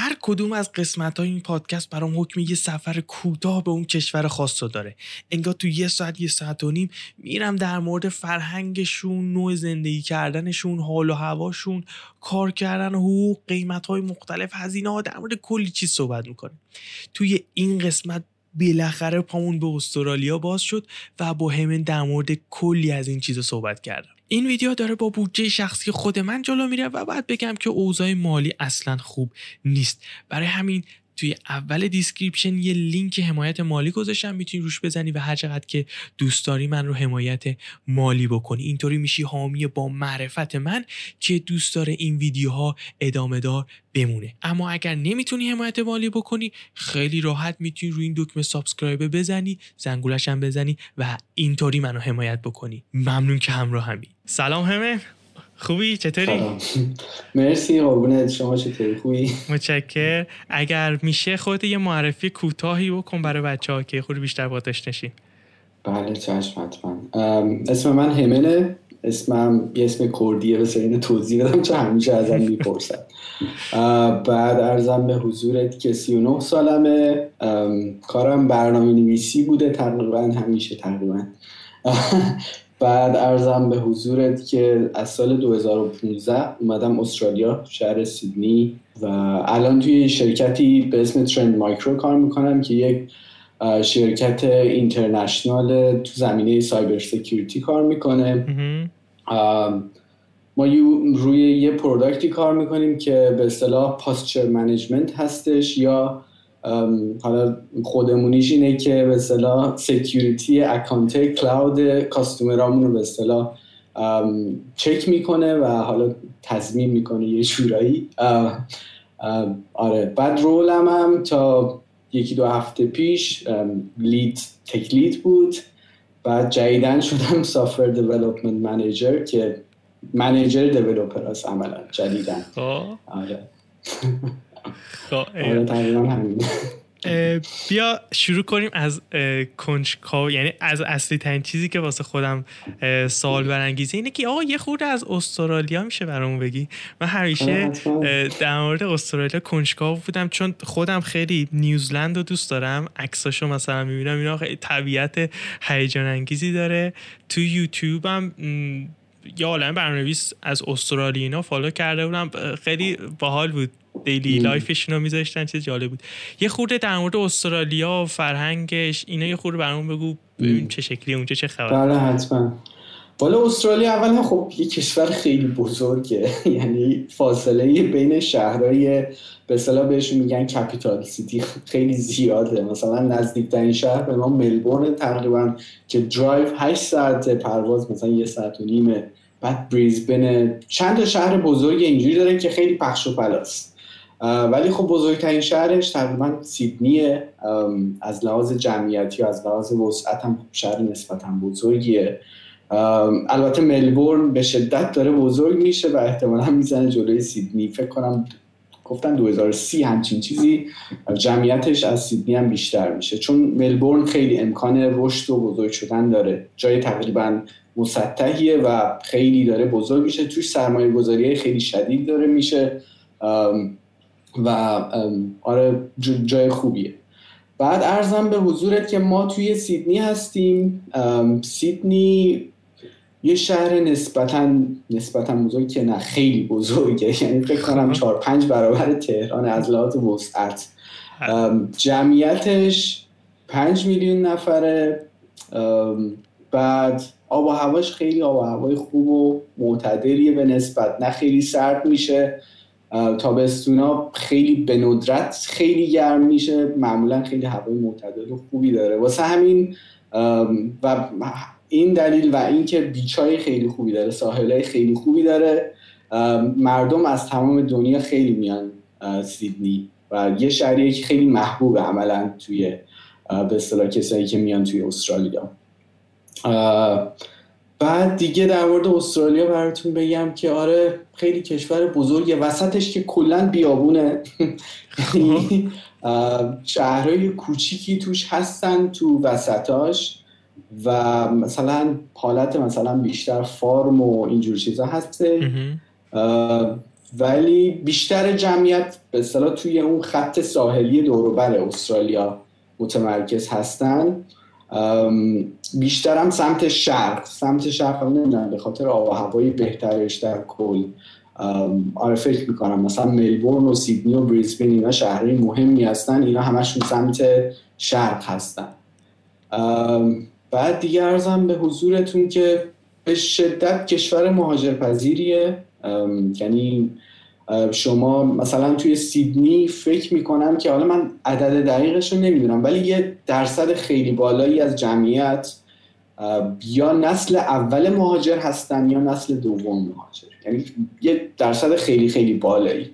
هر کدوم از قسمت های این پادکست برام حکم یه سفر کوتاه به اون کشور خاص رو داره. انگار تو یه ساعت یه ساعت و نیم میرم در مورد فرهنگشون نوع زندگی کردنشون حال و هواشون کار کردن حقوق قیمت های مختلف هزینه ها در مورد کلی چیز صحبت می‌کنه توی این قسمت بالاخره پامون به استرالیا باز شد و با همین در مورد کلی از این چیزا صحبت کردم. این ویدیو داره با بودجه شخصی خود من جلو میره و باید بگم که اوضاع مالی اصلا خوب نیست. برای همین توی اول description یه لینک حمایت مالی گذاشتم. می‌تونی روش بزنی و هر چقدر که دوست داری من رو حمایت مالی بکنی. اینطوری میشی حامی با معرفت من که دوست داره این ویدیوها ادامه دار بمونه. اما اگر نمی‌تونی حمایت مالی بکنی خیلی راحت می‌تونی روی این دکمه subscribe بزنی زنگولش هم بزنی و اینطوری منو حمایت بکنی. ممنون که همراهمی سلام همه. خوبی؟ چطوری؟ مرسی قربونت. شما چطوری؟ خوبی؟ متشکر اگر میشه خودت یه معرفی کوتاهی بکن برای بچه ها که خود بیشتر با نشین. بله چشم حتما. اسم من همنه اسمم یه اسم کردیه. به این توضیح بدم چون همیشه ازم می‌پرسن. بعد ارزم به حضورت که 39 سالمه. کارم برنامه نویسی بوده تقریبا همیشه تقریبا. بعد عرضم به حضورت که از سال 2015 اومدم استرالیا شهر سیدنی و الان توی شرکتی به اسم Trend Micro کار می‌کنم که یک شرکت international تو زمینه cyber security کار می‌کنه. ما روی یه product ی کار می‌کنیم که به اصطلاح posture management هستش یا حالا خودمونیش اینه که به اصطلاح security account cloud customer امون رو به اصطلاح چک می‌کنه و حالا تضمین می‌کنه یه شرایطی. آره. بعد role م هم تا یکی دو هفته پیش lead tech lead بود. بعد جدیدن شدم software development manager که manager developer هست عملا جدیدن. آره. خب، بیا شروع کنیم از کنجکاو یعنی از اصلی ترین چیزی که واسه خودم سوال برانگیزه اینه که آقا یه خورده از استرالیا میشه برامون بگی. من همیشه در مورد استرالیا کنجکاو بودم چون خودم خیلی نیوزلند رو دوست دارم. عکساشو مثلا می‌بینم اینا خیلی طبیعت هیجان انگیزی داره. تو یوتیوب هم یه عالم برنامه‌نویس از استرالیا اینا follow کرده بودم. خیلی باحال بود. daily life شون رو میذاشتن چیز جالب بود. یه خورده در مورد استرالیا و فرهنگش اینا یه خورده برامون بگو ببین چه شکلی اونجا چه خبر. بله حتما. بالا استرالیا اولا خب یه کشور خیلی بزرگه. یعنی فاصله بین شهرهای به اصطلاح بهشون میگن capital city خیلی زیاده. مثلا نزدیکترین شهر به ما ملبورن تقریبا که درایو 8 ساعت پرواز مثلا یه ساعت و نیمه بعد بریزبن چند تا شهر بزرگ اینجوری داره که خیلی پخش و پلاست. ولی خب بزرگترین شهرش تقریبا سیدنیه. از لحاظ جمعیتی و از لحاظ وسعت هم شهر نسبتا بزرگیه. البته ملبورن به شدت داره بزرگ میشه و احتمالا می‌زنه جلوی سیدنی. فکر کنم گفتن 2030 همچین چیزی جمعیتش از سیدنی هم بیشتر میشه. چون ملبورن خیلی امکان رشد و بزرگ شدن داره. جای تقریبا مسطحیه و خیلی داره بزرگ میشه. توش سرمایه گذاری خیلی شدید داره میشه. و آره جای خوبیه. بعد ارزم به حضورت که ما توی سیدنی هستیم. سیدنی یه شهر نسبتا نسبتا بزرگ که نه خیلی بزرگه. یعنی فکر کنم چهار پنج برابر تهران از لحاظ وسعت جمعیتش پنج میلیون نفره. بعد آب و هواش خیلی آب و هوای خوب و معتدلیه به نسبت. نه خیلی سرد میشه. تابستونا خیلی به ندرت خیلی گرم میشه. معمولا خیلی هوای معتدل و خوبی داره. واسه همین و این دلیل و اینکه بیچای خیلی خوبی داره ساحلای خیلی خوبی داره مردم از تمام دنیا خیلی میان سیدنی. و یه شهریه که خیلی محبوب عملا توی به اصطلاح کسایی که میان توی استرالیا. بعد دیگه در مورد استرالیا براتون بگم که آره خیلی کشور بزرگه. وسطش که کلا بیابونه. شهرهای کوچیکی توش هستن تو وسطاش و مثلا حالت مثلا بیشتر فارم و اینجور چیزا هسته. ولی بیشتر جمعیت به اصطلاح توی اون خط ساحلی دوروبر استرالیا متمرکز هستن. بیشترم سمت شرق. سمت شرق نمی‌دونم به خاطر آب و هوای بهترش در کل. آره فکر می‌کنم. مثلا ملبورن و سیدنی و بریزبین اینا شهرهای مهمی هستن. اینا همشون سمت شرق هستن. بعد دیگه ارزم به حضورتون که به شدت کشور مهاجرپذیریه. یعنی شما مثلا توی سیدنی فکر می‌کنم که حالا من عدد دقیقش رو نمی‌دونم ولی یه درصد خیلی بالایی از جمعیت یا نسل اول مهاجر هستن یا نسل دوم مهاجر. یعنی یه درصد خیلی خیلی بالایی.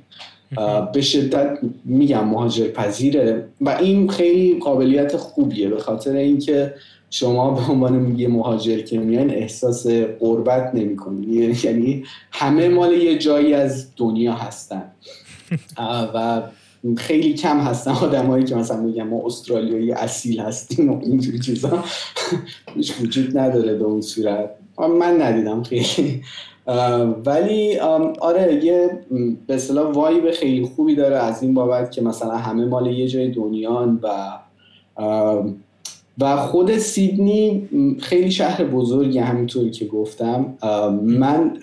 به شدت میگم مهاجر پذیره و این خیلی قابلیت خوبیه به خاطر اینکه شما به عنوان یه مهاجر که میان احساس قربت نمی‌کنید یعنی همه مال یه جایی از دنیا هستن. و خیلی کم هستن آدمایی که مثلا میگن ما استرالیایی اصیل هستیم و اینجور چیزا. وجود نداره به اون صورت. من ندیدم خیلی. ولی آره یه به اصطلاح وایب خیلی خوبی داره از این بابت که مثلا همه مال یه جای دنیان و و خود سیدنی خیلی شهر بزرگی همینطوری که گفتم من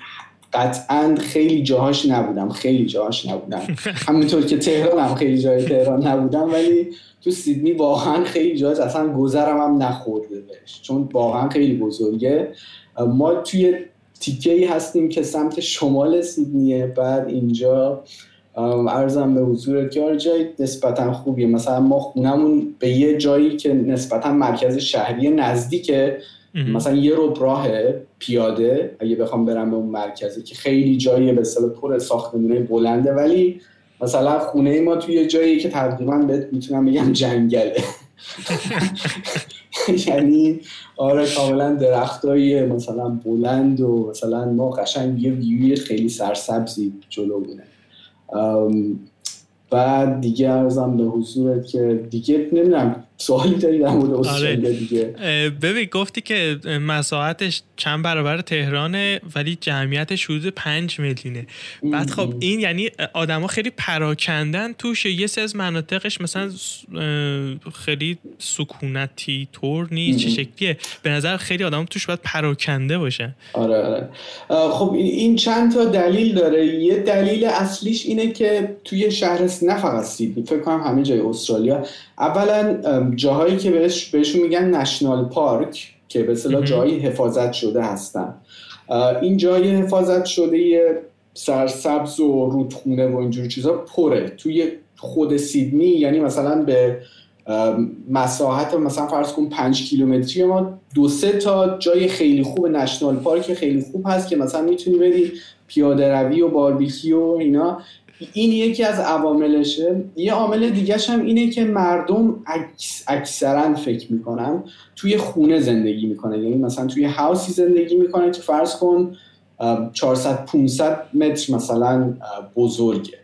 قطعا خیلی جاهاش نبودم خیلی جاهاش نبودم. همینطور که تهران هم خیلی جای تهران نبودم ولی تو سیدنی واقعا خیلی جاهاش اصلا گذرم هم نخورده بهش. چون واقعا خیلی بزرگه. ما توی تیکه ای هستیم که سمت شمال سیدنیه بعد اینجا ارزم به حضورت که آره جای نسبتا خوبیه. مثلا ما خونمون به یه جایی که نسبتا مرکز شهری نزدیکه مثلا یه رو راه پیاده اگه بخوام برم به اون مرکزی که خیلی جایی به اصطلاح پر ساختمونه بلنده. ولی مثلا خونه ما توی جایی که تقریبا می‌تونم بگم جنگله. یعنی آره کاملا درختای مثلا بلند و مثلا ما قشنگ یه ویوی خیلی سرسبزی جلو بونه بعد دیگه ارزم به حضورت که دیگه نمی‌دونم سوالی داری در مورد استرالیا آره. دیگه. ببین گفتی که مساحتش چند برابر تهرانه ولی جمعیتش حدود پنج میلیونه. بعد خب این یعنی آدما خیلی پراکندن توش یه سری از مناطقش مثلا خیلی سکونتی طور نیست چه شکلیه. به نظر خیلی آدم توش باید پراکنده باشه آره آره. خب این چند تا دلیل داره. یه دلیل اصلیش اینه که توی شهر نه فقط سیدنی فکر کنم همه جای استرالیا اولا جاهایی که بهش بهشون میگن نشنال پارک که به اصطلاح جایی حفاظت شده هستن. این جای حفاظت شده سرسبز و رودخونه و اینجور چیزا پره. توی خود سیدنی یعنی مثلا به مساحت مثلا فرض کن 5 کیلومتری ما دو سه تا جای خیلی خوب نشنال پارک خیلی خوب هست که مثلا می‌تونی بری پیاده روی و باربیکیو و اینا. این یکی از عواملشه. یه عامل دیگه هم اینه که مردم اکثرا فکر می‌کنم توی خونه زندگی می‌کنه. یعنی مثلا توی هاوسی زندگی می‌کنه که فرض کن 400 500 متر مثلا بزرگه.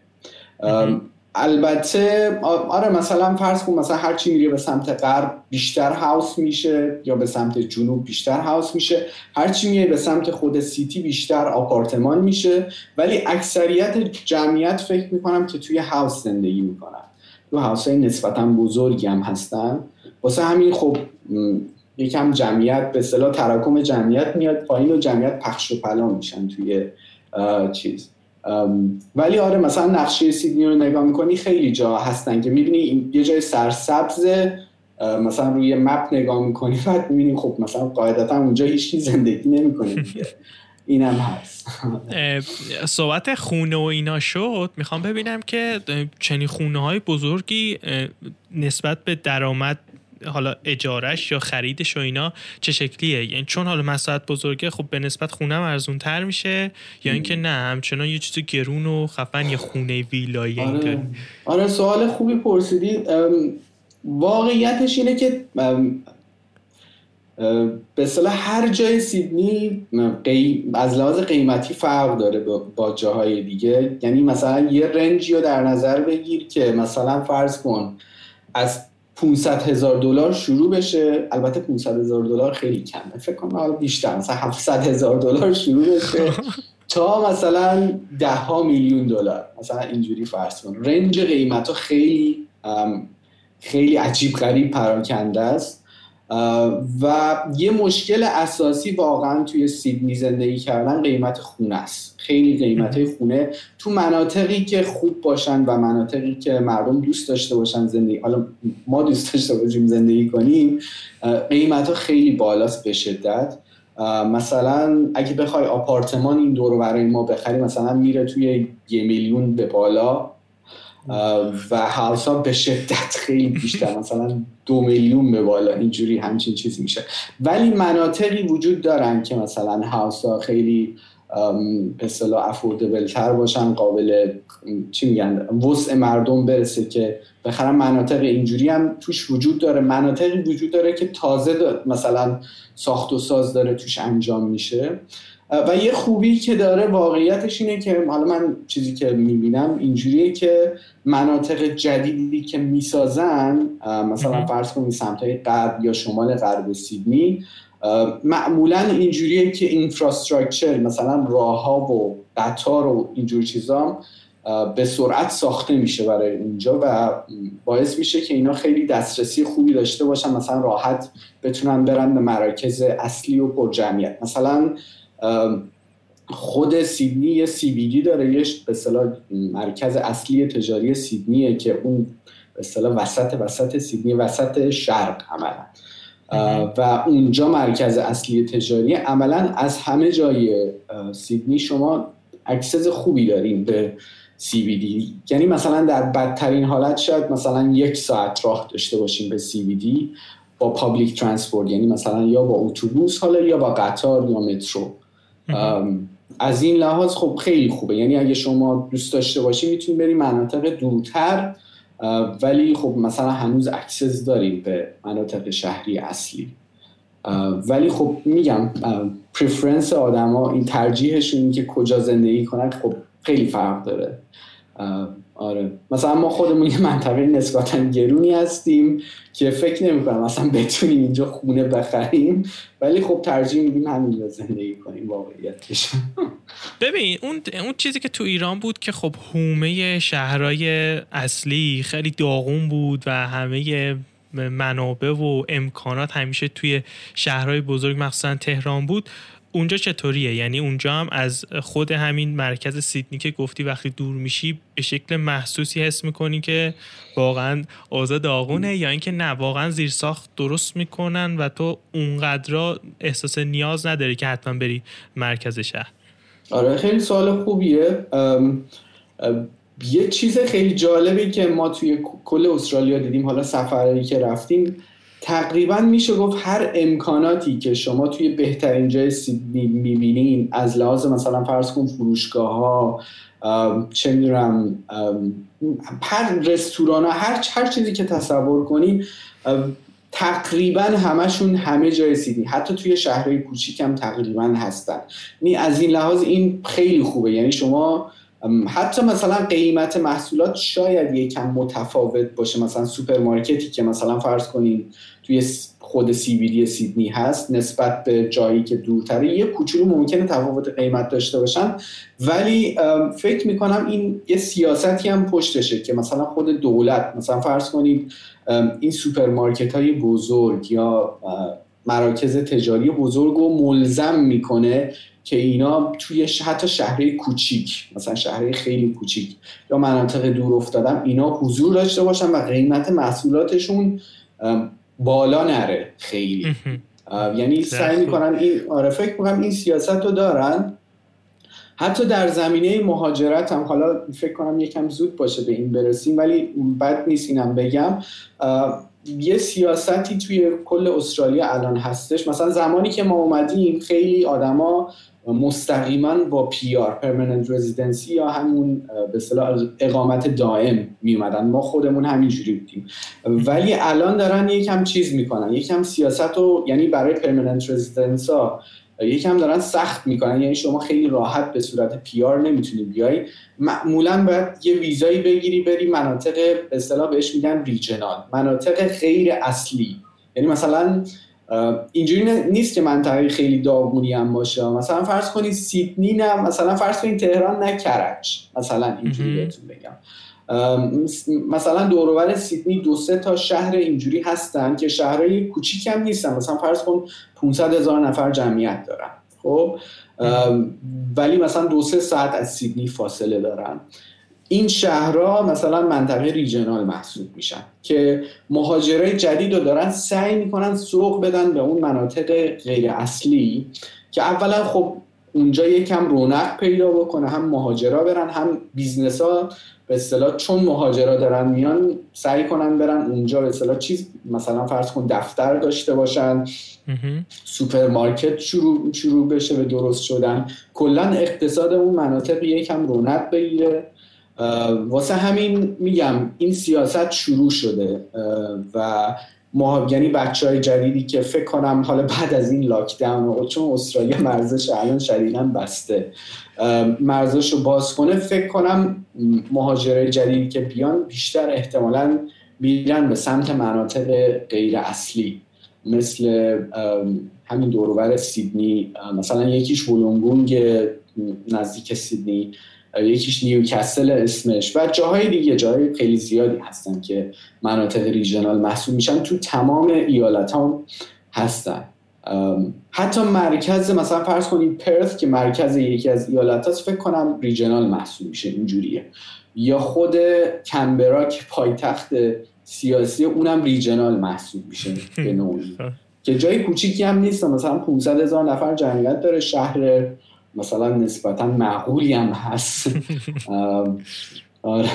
البته آره مثلا فرض کن مثلا هر چی میره به سمت غرب بیشتر هاوس میشه یا به سمت جنوب بیشتر هاوس میشه. هر چی میره به سمت خود سیتی بیشتر آپارتمان میشه. ولی اکثریت جمعیت فکر می‌کنم که توی هاوس زندگی می‌کنن. تو هاوس های نسبتا بزرگی هم هستن. واسه همین خب یکم جمعیت به اصطلاح تراکم جمعیت میاد پایین و جمعیت پخش و پلا میشن توی چیز. ولی آره مثلا نقشه سیدنی رو نگاه می‌کنی خیلی جا هستن که می‌بینی یه جای سرسبز مثلا روی مپ نگاه می‌کنی بعد می‌بینی خب مثلا قاعدتا اونجا هیچی زندگی نمی‌کنه دیگه. اینم هست. صحبت خونه و اینا شد. می‌خوام ببینم که چنین خونه های بزرگی نسبت به درآمد حالا اجارش یا خریدش و اینا چه شکلیه؟ یعنی چون حالا مساحت بزرگه خب به نسبت خونه ارزون تر میشه یا اینکه نه همچنان یه چیز گرون و خفن یه خونه ویلایی آره. آره سوال خوبی پرسیدی. واقعیتش اینه که به صلاح هر جای سیدنی از لحاظ قیمتی فرق داره با جاهای دیگه. یعنی مثلا یه رنجی رو در نظر بگیر که مثلا فرض کن از 500 هزار دلار شروع بشه. البته 500 هزار دلار خیلی کمه. فکر کنم حالا بیشتر مثلا 700 هزار دلار شروع بشه. تا مثلا ده ها میلیون دلار. مثلا اینجوری فرض کن. رنج قیمت ها خیلی خیلی عجیب غریب پراکنده است. و یه مشکل اساسی واقعا توی سیدنی زندگی کردن قیمت خونه است. خیلی قیمت خونه تو مناطقی که خوب باشن و مناطقی که مردم دوست داشته باشن زندگی حالا ما دوست داشته باشیم زندگی کنیم قیمت ها خیلی بالاست به شدت. مثلا اگه بخوای آپارتمان این دور برای ما بخری مثلا میره توی یه میلیون به بالا و هاوس ها به شدت خیلی بیشتر. مثلا دو میلیون به بالا اینجوری همچین چیزی میشه. ولی مناطقی وجود دارن که مثلا هاوس ها خیلی به اصطلاح افوردبل تر باشن قابل چی میگن وسع مردم برسه که بخرن. مناطق اینجوری هم توش وجود داره. مناطقی وجود داره که تازه مثلا ساخت و ساز داره توش انجام میشه. و یه خوبی که داره واقعیتش اینه که حالا من چیزی که می‌بینم اینجوریه که مناطق جدیدی که می‌سازن مثلا فرض کنید سمت غرب یا شمال غرب سیدنی معمولا اینجوریه که اینفراستراکچر مثلا راه ها و قطار و اینجور چیزا به سرعت ساخته میشه برای اونجا و باعث میشه که اینا خیلی دسترسی خوبی داشته باشن مثلا راحت بتونن برن به مراکز اصلی و پر جمعیت مثلا خود سیدنی یه CBD داره یه به مرکز اصلی تجاری سیدنیه که اون به اصطلاح وسط وسط سیدنی وسط شرق عملا. و اونجا مرکز اصلی تجاری عملا از همه جای سیدنی شما access خوبی داریم به CBD یعنی مثلا در بدترین حالت شاید مثلا یک ساعت راه داشته باشیم به CBD با public transport یعنی مثلا یا با اتوبوس حالا یا با قطار یا مترو. از این لحاظ خب خیلی خوبه. یعنی اگه شما دوست داشته باشی می‌تونید بری مناطق دورتر ولی خب مثلا هنوز access داریم به مناطق شهری اصلی. ولی خب میگم preference آدما این ترجیحشون که کجا زندگی کنن خب خیلی فرق داره. آره. مثلا ما خودمون یه منطقه نسبتا گرونی هستیم که فکر نمی کنم مثلا بتونیم اینجا خونه بخریم ولی خب ترجیح میدیم همینجا زندگی کنیم واقعیتش. ببین اون اون چیزی که تو ایران بود که خب حومه شهرهای اصلی خیلی داغون بود و همه منابع و امکانات همیشه توی شهرهای بزرگ مخصوصا تهران بود. اونجا چطوریه؟ یعنی اونجا هم از خود همین مرکز سیدنی که گفتی وقتی دور میشی به شکل محسوسی حس می‌کنی که واقعا آزاد داغونه یا اینکه نه واقعا زیر ساخت درست می‌کنن و تو اونقدر احساس نیاز نداری که حتما بری مرکز شهر. آره خیلی سوال خوبیه. یه چیز خیلی جالبی که ما توی کل استرالیا دیدیم حالا سفرهایی که رفتیم تقریبا میشه گفت هر امکاناتی که شما توی بهترین جای سیدنی می‌بینین از لحاظ مثلا فرض کن فروشگاه ها چه می‌دونم هر رستوران ها هر, هر چیزی که تصور کنین تقریبا همشون همه جای سیدنی. حتی توی شهرهای کوچیک هم تقریبا هستن. یعنی از این لحاظ این خیلی خوبه. یعنی شما حتی مثلا قیمت محصولات شاید یکم متفاوت باشه. مثلا سوپرمارکتی که مثلا فرض کنین توی خود CBD سیدنی هست نسبت به جایی که دورتره یه کوچولو ممکنه تفاوت قیمت داشته باشن. ولی فکر می‌کنم این یه سیاستی هم پشتشه که مثلا خود دولت مثلا فرض کنید این سوپرمارکت های بزرگ یا مراکز تجاری بزرگ رو ملزم می‌کنه که اینا توی حتی شهرهای کوچیک مثلا شهرهای خیلی کوچیک یا مناطق دور افتادن اینا حضور داشته باشن و قیمت محصولاتشون بالا نره خیلی. یعنی سعی می‌کنن این آره فکر می‌کنم این سیاست رو دارن. حتی در زمینه مهاجرت هم حالا فکر کنم یکم زود باشه به این برسیم ولی بد نیست اینم بگم. یه سیاستی توی کل استرالیا الان هستش. مثلا زمانی که ما اومدیم خیلی آدما مستقیما با پی آر پرمننت رزیدنسی یا همون به اقامت دائم می اومدن ما خودمون همینجوری بودیم. ولی الان دارن یکم چیز می‌کنن. یکم سیاست رو یعنی برای پرمننت رزیدنس ها یکم دارن سخت می‌کنن. یعنی شما خیلی راحت به صورت پی آر نمی‌تونی بیای. معمولا باید یه ویزایی بگیری بری مناطق به اصطلاح بهش میگن ریجنال مناطق غیر اصلی. یعنی مثلا اینجوری نیست که منطقه خیلی داغونی هم باشه مثلا فرض کنید سیدنی نه مثلا فرض کنید تهران نه کرج. مثلا اینجوری بهتون بگم. مثلا دوروبر سیدنی دو سه تا شهر اینجوری هستن که شهرهای کوچیک هم نیستن. مثلا فرض کن 500 هزار نفر جمعیت دارن. خب؟ ولی مثلا دو سه ساعت از سیدنی فاصله دارن. این شهرها مثلا منطقه regional محسوب میشن که مهاجرای جدید رو دارن سعی می‌کنن سوق بدن به اون مناطق غیر اصلی که اولا خب اونجا یکم رونق پیدا بکنه هم مهاجرا برن هم business ها به اصطلاح چون مهاجرا دارن میان سعی کنن برن اونجا به اصطلاح چیز مثلا فرض کن دفتر داشته باشن سوپرمارکت شروع شروع بشه به درست شدن. کلا اقتصاد اون مناطق یکم رونق بگیره. واسه همین میگم این سیاست شروع شده و ما یعنی بچه های جدیدی که فکر کنم حالا بعد از این lockdown چون استرالیا مرزش الان شدیدا بسته مرزش رو باز کنه فکر کنم مهاجرای جدیدی که بیان بیشتر احتمالا بیرن به سمت مناطق غیر اصلی مثل همین دوروبر سیدنی مثلا یکیش ولونگونگ نزدیک سیدنی. یکیش نیوکسل اسمش. و جاهای دیگه جاهای خیلی زیادی هستن که مناطق ریژنال محسوب میشن تو تمام ایالت هم هستن حتی مرکز مثلا فرض کنید پرث که مرکز یکی از ایالت هست فکر کنم ریژنال محسوب میشه اینجوریه. یا خود کمبرا که پایتخت سیاسی اونم ریژنال محسوب میشه به نوعی. که جای کوچیکی هم نیست مثلا 500 هزار نفر جمعیت داره شهر مثلا نسبتا معقولی هم هست. آره.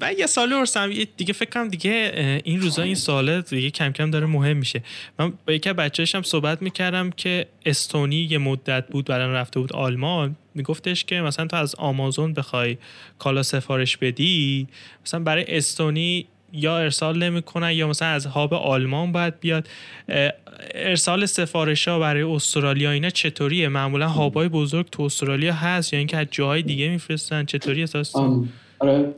و یه سال ارسم دیگه فکر کنم دیگه این روزا این سال دیگه کم کم داره مهم میشه. من با یکی بچه‌ش هم صحبت می‌کردم که استونی یه مدت بود برای رفته بود آلمان. میگفتش که مثلا تو از آمازون بخوای کالا سفارش بدی مثلا برای استونی یا ارسال نمی‌کنن یا مثلا از هاب آلمان باید بیاد. ارسال سفارش ها برای استرالیا اینا چطوریه؟ معمولا هابای بزرگ تو استرالیا هست یا اینکه از جاهای دیگه میفرستن؟ چطوری اساس آره.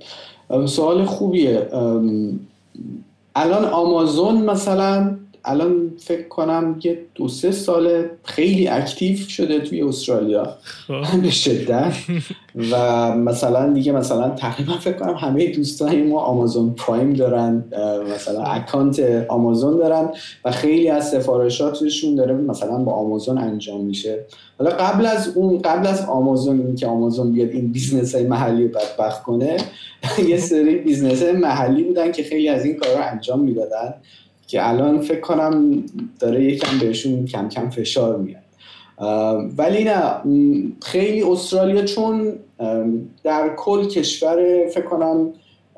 سوال خوبیه. الان آمازون مثلا الان فکر کنم یه دو سه سال خیلی active شده توی استرالیا. خب. به شدت. و مثلا دیگه مثلا تقریبا فکر کنم همه دوستان ما Amazon Prime دارن مثلا account آمازون دارن و خیلی از سفارشاتشون داره مثلا با آمازون انجام میشه. حالا قبل از اون قبل از آمازون این که آمازون بیاد این business های محلی بدبخت کنه یه سری business های محلی بودن که خیلی از این کار رو انجام می‌دادن. که الان فکر کنم داره یکم بهشون کم کم فشار میاد. ولی نه خیلی استرالیا چون در کل کشور فکر کنم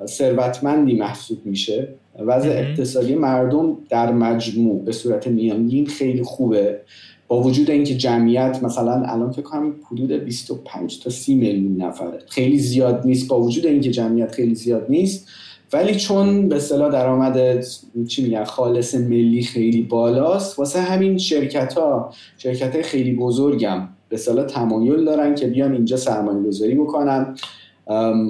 ثروتمندی محسوب میشه. وضع اقتصادی مردم در مجموع به صورت میانگین خیلی خوبه. با وجود اینکه جمعیت مثلا الان فکر کنم حدود 25 تا 30 میلیون نفره. خیلی زیاد نیست. با وجود اینکه جمعیت خیلی زیاد نیست ولی چون به اصطلاح درآمد چی میگن خالص ملی خیلی بالاست واسه همین شرکت ها شرکت های خیلی بزرگم به اصطلاح تمایل دارن که بیان اینجا سرمایه گذاری بکنن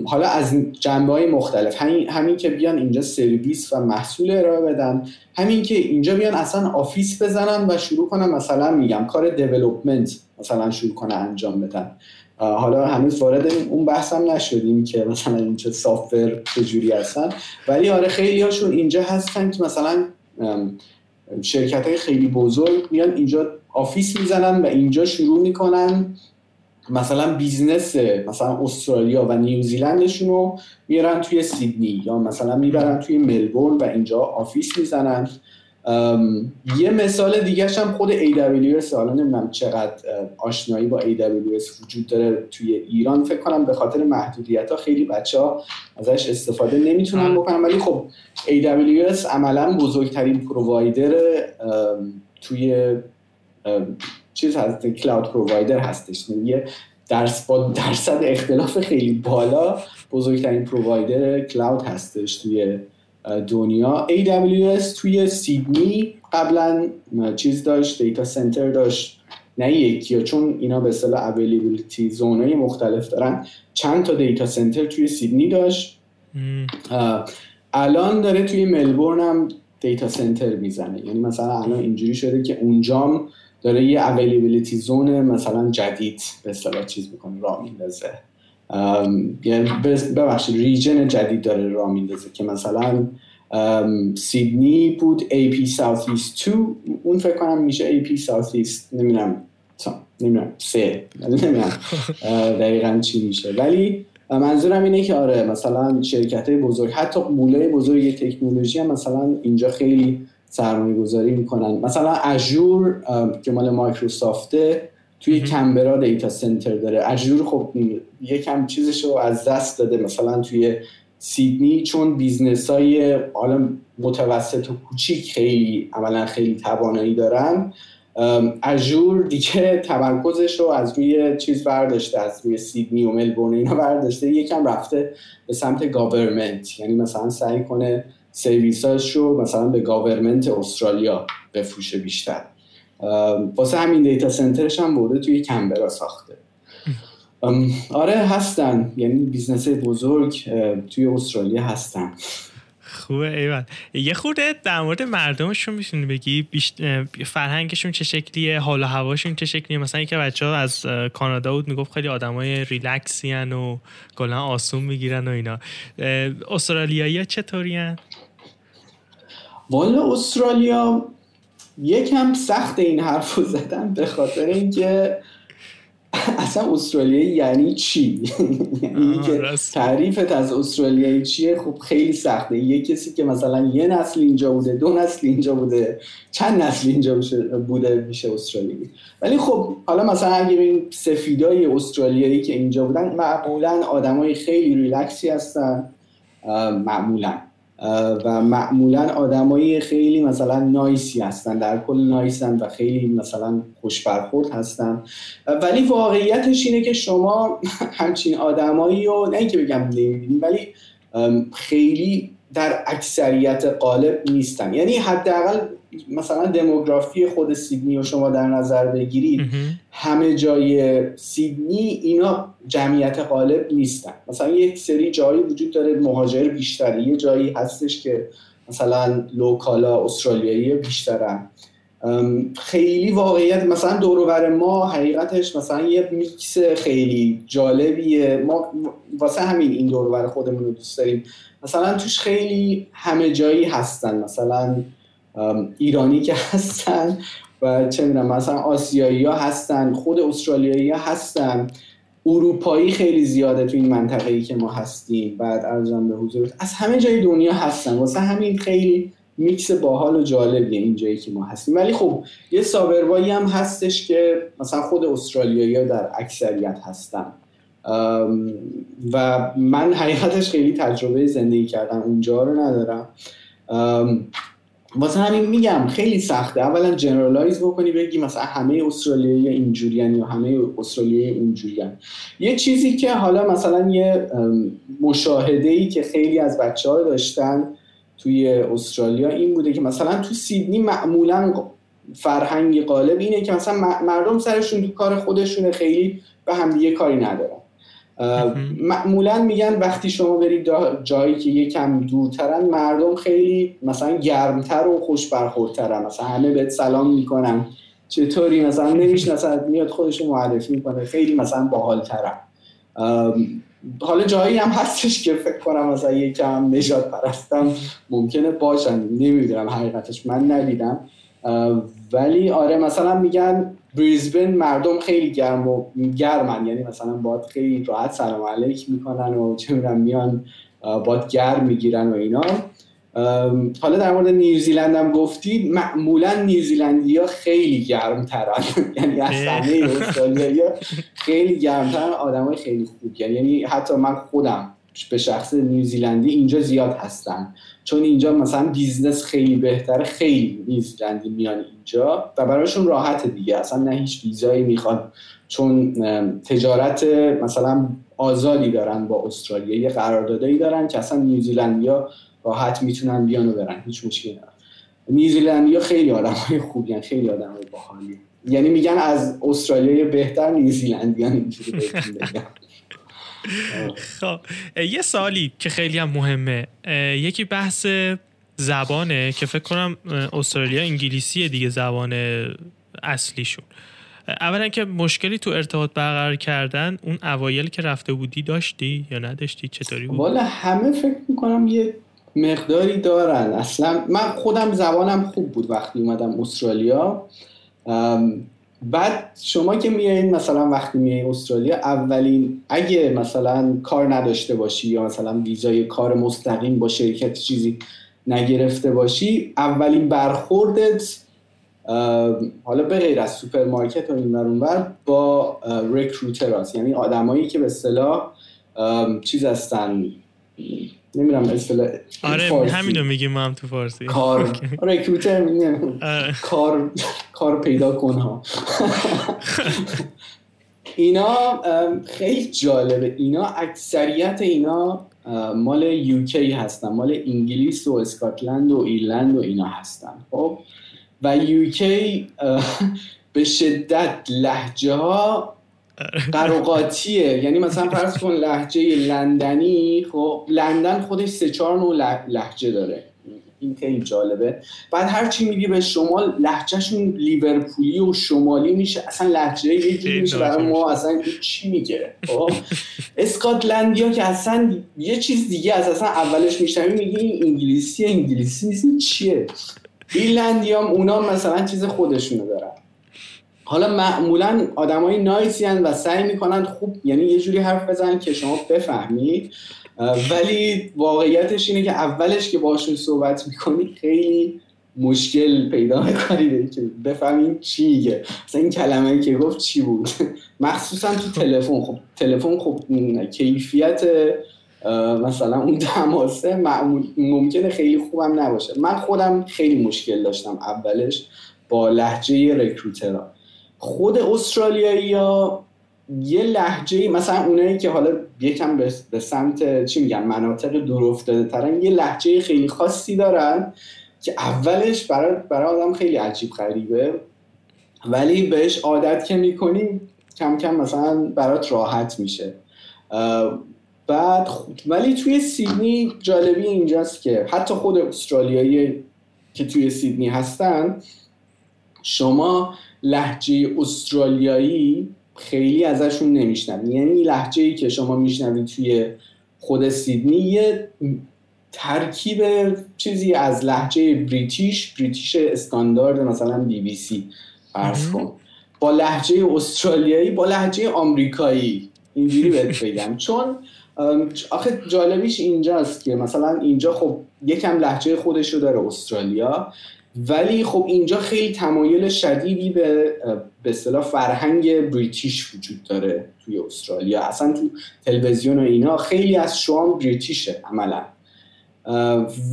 حالا از جنبه های مختلف همین, همین که بیان اینجا سرویس و محصول ارائه بدن همین که اینجا بیان اصلا office بزنن و شروع کنن مثلا میگم کار development مثلا شروع کنه انجام بدن. حالا هنوز وارد اون بحث هم نشدیم که مثلا اینجا software چجوری هستن. ولی آره خیلی هاشون اینجا هستن که مثلا شرکت های خیلی بزرگ میان اینجا office می‌زنن و اینجا شروع می‌کنن مثلا business مثلا استرالیا و نیوزیلندشون رو میارن توی سیدنی یا مثلا می‌برن توی ملبورن و اینجا office می‌زنن. یه مثال دیگه هم خود AWS حالا نمی‌دونم چقدر آشنایی با AWS وجود داره توی ایران. فکر کنم به خاطر محدودیت ها خیلی بچه ها ازش استفاده نمی‌تونن بکنن. ولی خب AWS عملا بزرگترین پرووایدر توی چیز هست کلاود پرووایدر هستش. یعنی یه درس با درصد اختلاف خیلی بالا بزرگترین پرووایدر کلاود هستش توی دنیا. AWS توی سیدنی قبلا چیز داشت دیتا سنتر داشت. نه یکی چون اینا به اصطلاح اویلیبیلیتی زونای مختلف دارن. چند تا دیتا سنتر توی سیدنی داشت. الان داره توی ملبورن هم دیتا سنتر می‌زنه. یعنی مثلا الان اینجوری شده که اونجام داره یه اویلیبیلیتی زون مثلا جدید به اصطلاح چیز می‌کنه راه میندازه. یعنی ببخشید ریجن جدید داره راه میندازه که مثلا سیدنی بود AP South East 2 اون فکر کنم میشه AP South East نمی‌دونم نمی‌دونم سه نمی‌دونم دقیقا چی میشه. ولی منظورم اینه که آره مثلا شرکت بزرگ حتی غول بزرگ تکنولوژی هم مثلا اینجا خیلی سرمایه گذاری می‌کنن. مثلا Azure که مال مایکروسافته توی کانبرا data center داره. Azure خب یکم چیزش رو از دست داده. مثلا توی سیدنی چون business های حالا متوسط و کوچیک خیلی عملا خیلی توانایی دارن Azure دیگه تمرکزش رو از روی چیز برداشته از روی سیدنی و ملبورن اینا برداشته. یکم رفته به سمت government. یعنی مثلا سعی کنه سرویساش رو مثلا به government استرالیا بفروشه بیشتر. واسه همین data center ش هم برده توی کانبرا ساخته. آره هستن. یعنی business بزرگ توی استرالیا هستن. خوبه ایول. یه خورده در مورد مردمشون می‌تونی بگی؟ فرهنگشون چه شکلیه؟ حال و هواشون چه شکلیه؟ مثلا یکی بچه ها از کانادا بود می‌گفت خیلی آدمای ریلکسی و کلا آسون می‌گیرن و اینا. استرالیایی ها چطوری والا استرالیا یکم سخت این حرف رو زدن به خاطر اینکه اصلا استرالیایی یعنی چی؟ یعنی که تعریفت از استرالیایی چیه؟ خب خیلی سخته. یه کسی که مثلا یه نسل اینجا بوده دو نسل اینجا بوده چند نسل اینجا بوده میشه استرالیایی. ولی خب حالا مثلا اگه این سفیدای استرالیایی که اینجا بودن معمولا آدمای خیلی ریلکسی هستن. معمولا. و معمولا آدمایی خیلی مثلا نایسی هستن در کل نایسن و خیلی مثلا خوش برخورد هستن. ولی واقعیتش اینه که شما همچین آدمایی رو نه اینکه بگم نمی‌بینید ولی خیلی در اکثریت قالب نیستن. یعنی حداقل مثلا دموگرافی خود سیدنی رو شما در نظر بگیرید همه جای سیدنی اینا جمعیت غالب نیستن. مثلا یک سری جایی وجود داره مهاجر بیشتری یه جایی هستش که مثلا لوکالا استرالیایی بیشترن. خیلی واقعیت مثلا دور ما حقیقتش مثلا یه میکس خیلی جالبیه. ما واسه همین این دور خودمون رو دوست داریم. مثلا توش خیلی همه جایی هستن. مثلا ایرانی که هستن و چه می‌دونم مثلا آسیایی ها هستن خود استرالیایی ها هستن. اروپایی خیلی زیاده تو این منطقه ای که ما هستیم. بعد عرضم به حضور از همه جای دنیا هستن. واسه همین خیلی میکس باحال و جالبیه این جایی که ما هستیم. ولی خب یه سابروایی هم هستش که مثلا خود استرالیایی ها در اکثریت هستن. و من حقیقتش خیلی تجربه زندگی کردن اونجا رو ندارم. واسه همین میگم خیلی سخته. اولا جنرالایز بکنی بگی مثلا همه استرالیایی اینجوریان یا همه استرالیایی اینجوریان. یه چیزی که حالا مثلا یه مشاهده ای که خیلی از بچه ها داشتن توی استرالیا این بوده که مثلا تو سیدنی معمولا فرهنگ غالب اینه که مثلا مردم سرشون تو کار خودشون خیلی به همدیگه کاری ندارن. معمولا میگن وقتی شما برید جایی که یکم دورترن مردم خیلی مثلا گرمتر و خوش برخوردترن مثلا همه بهت سلام می‌کنن. چطوری؟ مثلا نمی‌شناسن میاد خودش معرفی می‌کنه. خیلی مثلا باحالترن. حالا جایی هم هستش که فکر کنم مثلا یکم نجات پرستم. ممکنه باشن. نمی‌دونم حقیقتش. من ندیدم. ولی آره مثلا میگن بریزبن مردم خیلی گرم و گرمن. یعنی مثلا باد خیلی راحت سلام علیک می‌کنن و چه میان باد گرم می‌گیرن و اینا. حالا در مورد نیوزیلند هم گفتید معمولا نیوزیلندی ها خیلی گرم ترن یعنی از همه استرالیایی خیلی گرم ترن آدم های خیلی خوب. یعنی حتی من خودم به شخصه نیوزیلندی اینجا زیاد هستن. چون اینجا مثلا business خیلی بهتره خیلی نیوزیلندی میان اینجا و براشون راحت دیگه. اصلا نه هیچ ویزایی می‌خواد چون تجارت مثلا آزادی دارن با استرالیا. یه قراردادایی دارن که اصلا نیوزیلندیا راحت می‌تونن بیان و برن. هیچ مشکلی نداره. نیوزیلندیا خیلی آدم های خوبی خیلی آدم های باحالی یعنی میگن از استرالیا بهتر نیوزیلندیان اینجوری بگم. خب. یه سالی که خیلی هم مهمه. یکی بحث زبانه که فکر کنم استرالیا انگلیسیه دیگه زبان اصلیشون. اولا که مشکلی تو ارتباط برقرار کردن اون اوایل که رفته بودی داشتی یا نداشتی؟ چطوری بود؟ والا همه فکر می‌کنم یه مقداری دارن. اصلا من خودم زبانم خوب بود وقتی اومدم استرالیا. بعد شما که میایین مثلا وقتی میایین استرالیا اولین اگه مثلا کار نداشته باشی یا مثلا ویزای کار مستقیم با شرکت چیزی نگرفته باشی اولین برخوردت حالا به غیر از سوپرمارکت و این اونور با recruiter هست. یعنی آدمایی که به اصطلاح چیز هستن نمی‌دونم اصطلاح آره همینو میگیم ما هم تو فارسی. کار. رکروتر آره. کار کار پیدا کن ها. اینا خیلی جالبه. اینا اکثریت اینا مال یوکی هستن مال انگلیس و اسکاتلند و ایرلند و اینا هستن. خب؟ و یوکی به شدت لحجه ها قراقاتیه. یعنی مثلا فرض کن لحجه لندنی خب لندن خودش سه چهار نوع لحجه داره. این خیلی جالبه. بعد هر چی میگی به شمال لحجهشون لیورپولی و شمالی میشه. اصلا لحجه یه جوری میشه برای ما. اصلا چی میگه؟ خب؟ اسکاتلندیا که اصلا یه چیز دیگه از اصلا اولش میشنوی میگی انگلیسی انگلیسی نیست. چیه؟ ایرلندیام اونا مثلا چیز خودشونو دارن. حالا معمولا آدمای نایسی و سعی می‌کنن خوب یعنی یه جوری حرف بزنن که شما بفهمید. ولی واقعیتش اینه که اولش که باشون صحبت می‌کنی خیلی مشکل پیدا می‌کنید که بفهمین چی میگه. مثلا این کلمه که گفت چی بود؟ مخصوصا تو تلفن. خب تلفن خب کیفیت مثلا اون تماسه ممکنه خیلی خوبم نباشه. من خودم خیلی مشکل داشتم اولش با لحجه رکروترها. خود استرالیایی ها یه لحجه مثلا اونایی که حالا یکم به سمت چی میگن مناطق دور افتاده ترن یه لحجه خیلی خاصی دارن که اولش برای, برای آدم خیلی عجیب غریبه. ولی بهش عادت که می‌کنی کم کم مثلا برات راحت میشه. بعد ولی توی سیدنی جالبی اینجاست که حتی خود استرالیایی که توی سیدنی هستن شما لحجه استرالیایی خیلی ازشون نمیشنوید یعنی لحجه ای که شما میشنوید توی خود سیدنی یه ترکیب چیزی از لحجه بریتیش بریتیش استاندارد مثلا بی بی سی فرض کن. با لحجه استرالیایی با لحجه آمریکایی. اینجوری بهت بگم. چون آخه جالبیش اینجاست که مثلا اینجا خب یکم لحجه خودش رو داره استرالیا. ولی خب اینجا خیلی تمایل شدیدی به به اصطلاح فرهنگ بریتیش وجود داره توی استرالیا. اصلا تو تلویزیون و اینا خیلی از شوام بریتیشه عملا.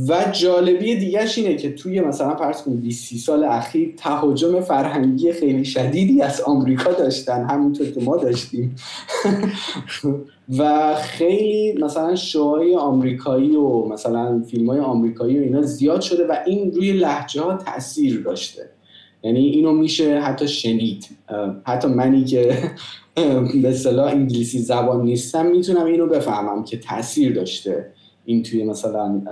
و جالبی دیگهش اینه که توی مثلا پرس کن 20 سال اخیر تهاجم فرهنگی خیلی شدیدی از آمریکا داشتن همونطور که ما داشتیم. و خیلی مثلا شوهای آمریکایی و مثلا فیلم های آمریکایی و اینا زیاد شده و این روی لحجه ها تاثیر داشته. یعنی اینو میشه حتی شنید. حتی منی که به صلاح انگلیسی زبان نیستم می‌تونم اینو بفهمم که تاثیر داشته. این توی مثلا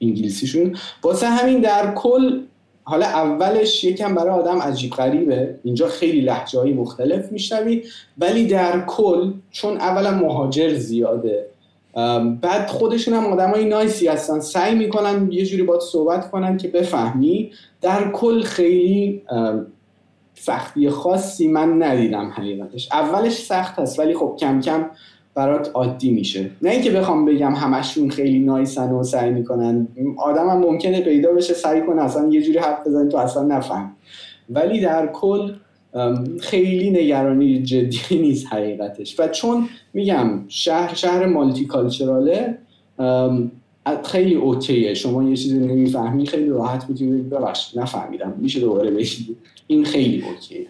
انگلیسیشون. واسه همین در کل حالا اولش یکم برای آدم عجیب غریبه. اینجا خیلی لحجه های مختلف میشنوی. ولی در کل چون اولا مهاجر زیاده بعد خودشون هم آدم های نایسی هستن. سعی می‌کنن یه جوری باید صحبت کنن که بفهمی. در کل خیلی سختی خاصی من ندیدم حقیقتش. اولش سخت هست ولی خب کم کم برات عادی میشه. نه اینکه بخوام بگم همشون خیلی نایسن و سعی می‌کنن. آدم هم ممکنه پیدا بشه سعی کنه اصلا یه جوری حرف بزنی تو اصلا نفهم. ولی در کل خیلی نگرانی جدی نیست حقیقتش. و چون میگم شهر شهر مالتی کالچراله خیلی اوکیه. شما یه چیزی نمی‌فهمی خیلی راحت بودی ببخش نفهمیدم. میشه دوباره بشید این خیلی اوکیه.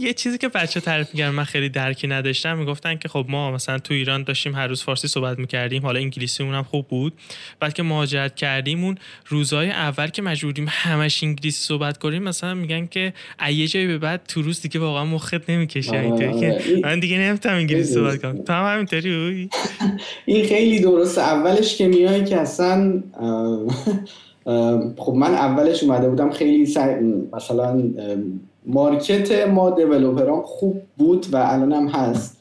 یه چیزی که بچه تعریف می‌کردن من خیلی درکی نداشتم می‌گفتن که خب ما مثلا تو ایران داشتیم هر روز فارسی صحبت می‌کردیم حالا انگلیسی هم خوب بود. بعد که مهاجرت کردیم اون روزهای اول که مجبوریم همش انگلیسی صحبت کنیم مثلا میگن که یه جایی به بعد تو روز دیگه واقعا مخت نمی‌کشه اینطوری که من دیگه نمی‌تونم انگلیسی صحبت کنم. تو هم همینطوری این خیلی درست اولش که میای که اصلا خب من اولش اومده بودم خیلی مثلا مارکت ما دیولوپران خوب بود و الان هم هست.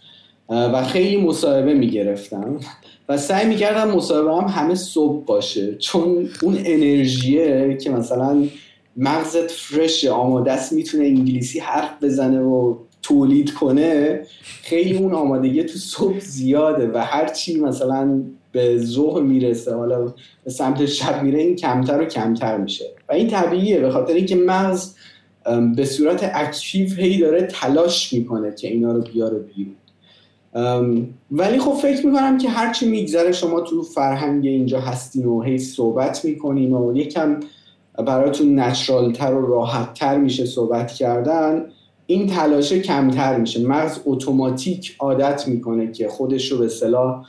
و خیلی مصاحبه می‌گرفتم. و سعی می‌کردم مصاحبه هم همه صبح باشه. چون اون انرژیه که مثلا مغزت فرش آماده است می‌تونه انگلیسی حرف بزنه و تولید کنه خیلی اون آمادگی تو صبح زیاده و هرچی مثلا به ظهر می‌رسه حالا به سمت شب میره این کمتر و کمتر میشه. و این طبیعیه به خاطر اینکه مغز به صورت اکتیو هی داره تلاش می‌کنه که اینا رو بیاره بیرون. ولی خب فکر می‌کنم که هرچی میگذره شما تو فرهنگ اینجا هستین و هی صحبت می‌کنین و یکم براتون نچرالتر و راحتتر میشه صحبت کردن این تلاشه کمتر میشه. مغز اتوماتیک عادت می‌کنه که خودش رو به صلاح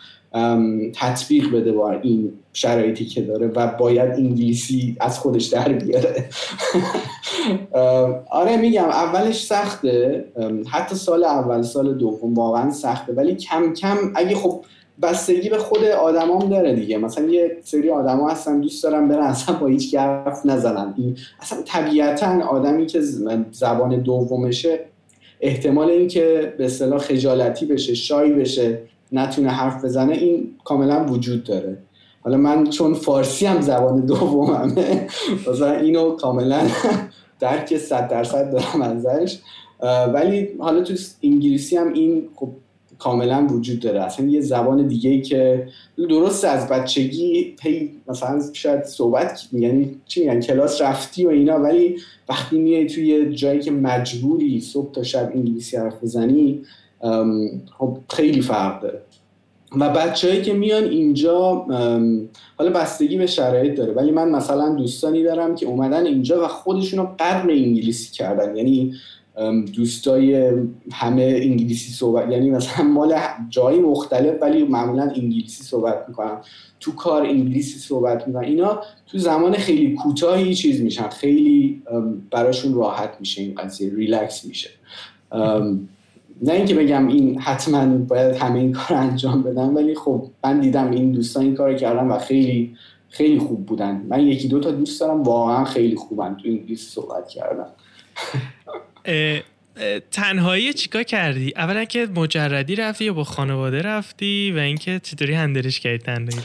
تطبیق بده با این شرایطی که داره و باید انگلیسی از خودش در بیاره. آره میگم اولش سخته. حتی سال اول سال دوم واقعا سخته. ولی کم کم اگه خب بستگی به خود آدمام داره دیگه. مثلا یه سری آدما هستن دوست دارن برن اصلا با هیچ حرف نزنن. اصلا طبیعتا آدمی که زبان دومشه احتمال اینکه به اصطلاح خجالتی بشه شای بشه نتونه حرف بزنه این کاملا وجود داره. حالا من چون فارسی هم زبان دوممه مثلا اینو کاملا درک صد درصد دارم ازش. ولی حالا تو انگلیسی هم این خب کاملا وجود داره. اصلا یه زبان دیگه که درست از بچگی پی مثلا شاید صحبت یعنی چی میگن کلاس رفتی و اینا ولی وقتی میای توی جایی که مجبوری صبح تا شب انگلیسی حرف بزنی خب خیلی فرق داره و بچههایی که میان اینجا حالا بستگی به شرایط داره ولی من مثلا دوستانی دارم که اومدن اینجا و خودشون رو قرن انگلیسی کردن. یعنی دوستای همه انگلیسی صحبت یعنی مثلا مال جایی مختلف ولی معمولا انگلیسی صحبت می‌کنن. تو کار انگلیسی صحبت می‌کنن. اینا تو زمان خیلی کوتاهی چیز میشن. خیلی براشون راحت میشه این قضیه ریلکس میشه. نه اینکه بگم این حتما باید همه این کار انجام بدم ولی خب من دیدم این دوستان این کار کردن و خیلی خیلی خوب بودن. من یکی دو تا دوست دارم واقعا خیلی خوبن تو انگلیسی صحبت کردن. تنهایی چیکار کردی؟ اولا که مجردی رفتی یا با خانواده رفتی و اینکه چطوری هندلش کردی تنهایی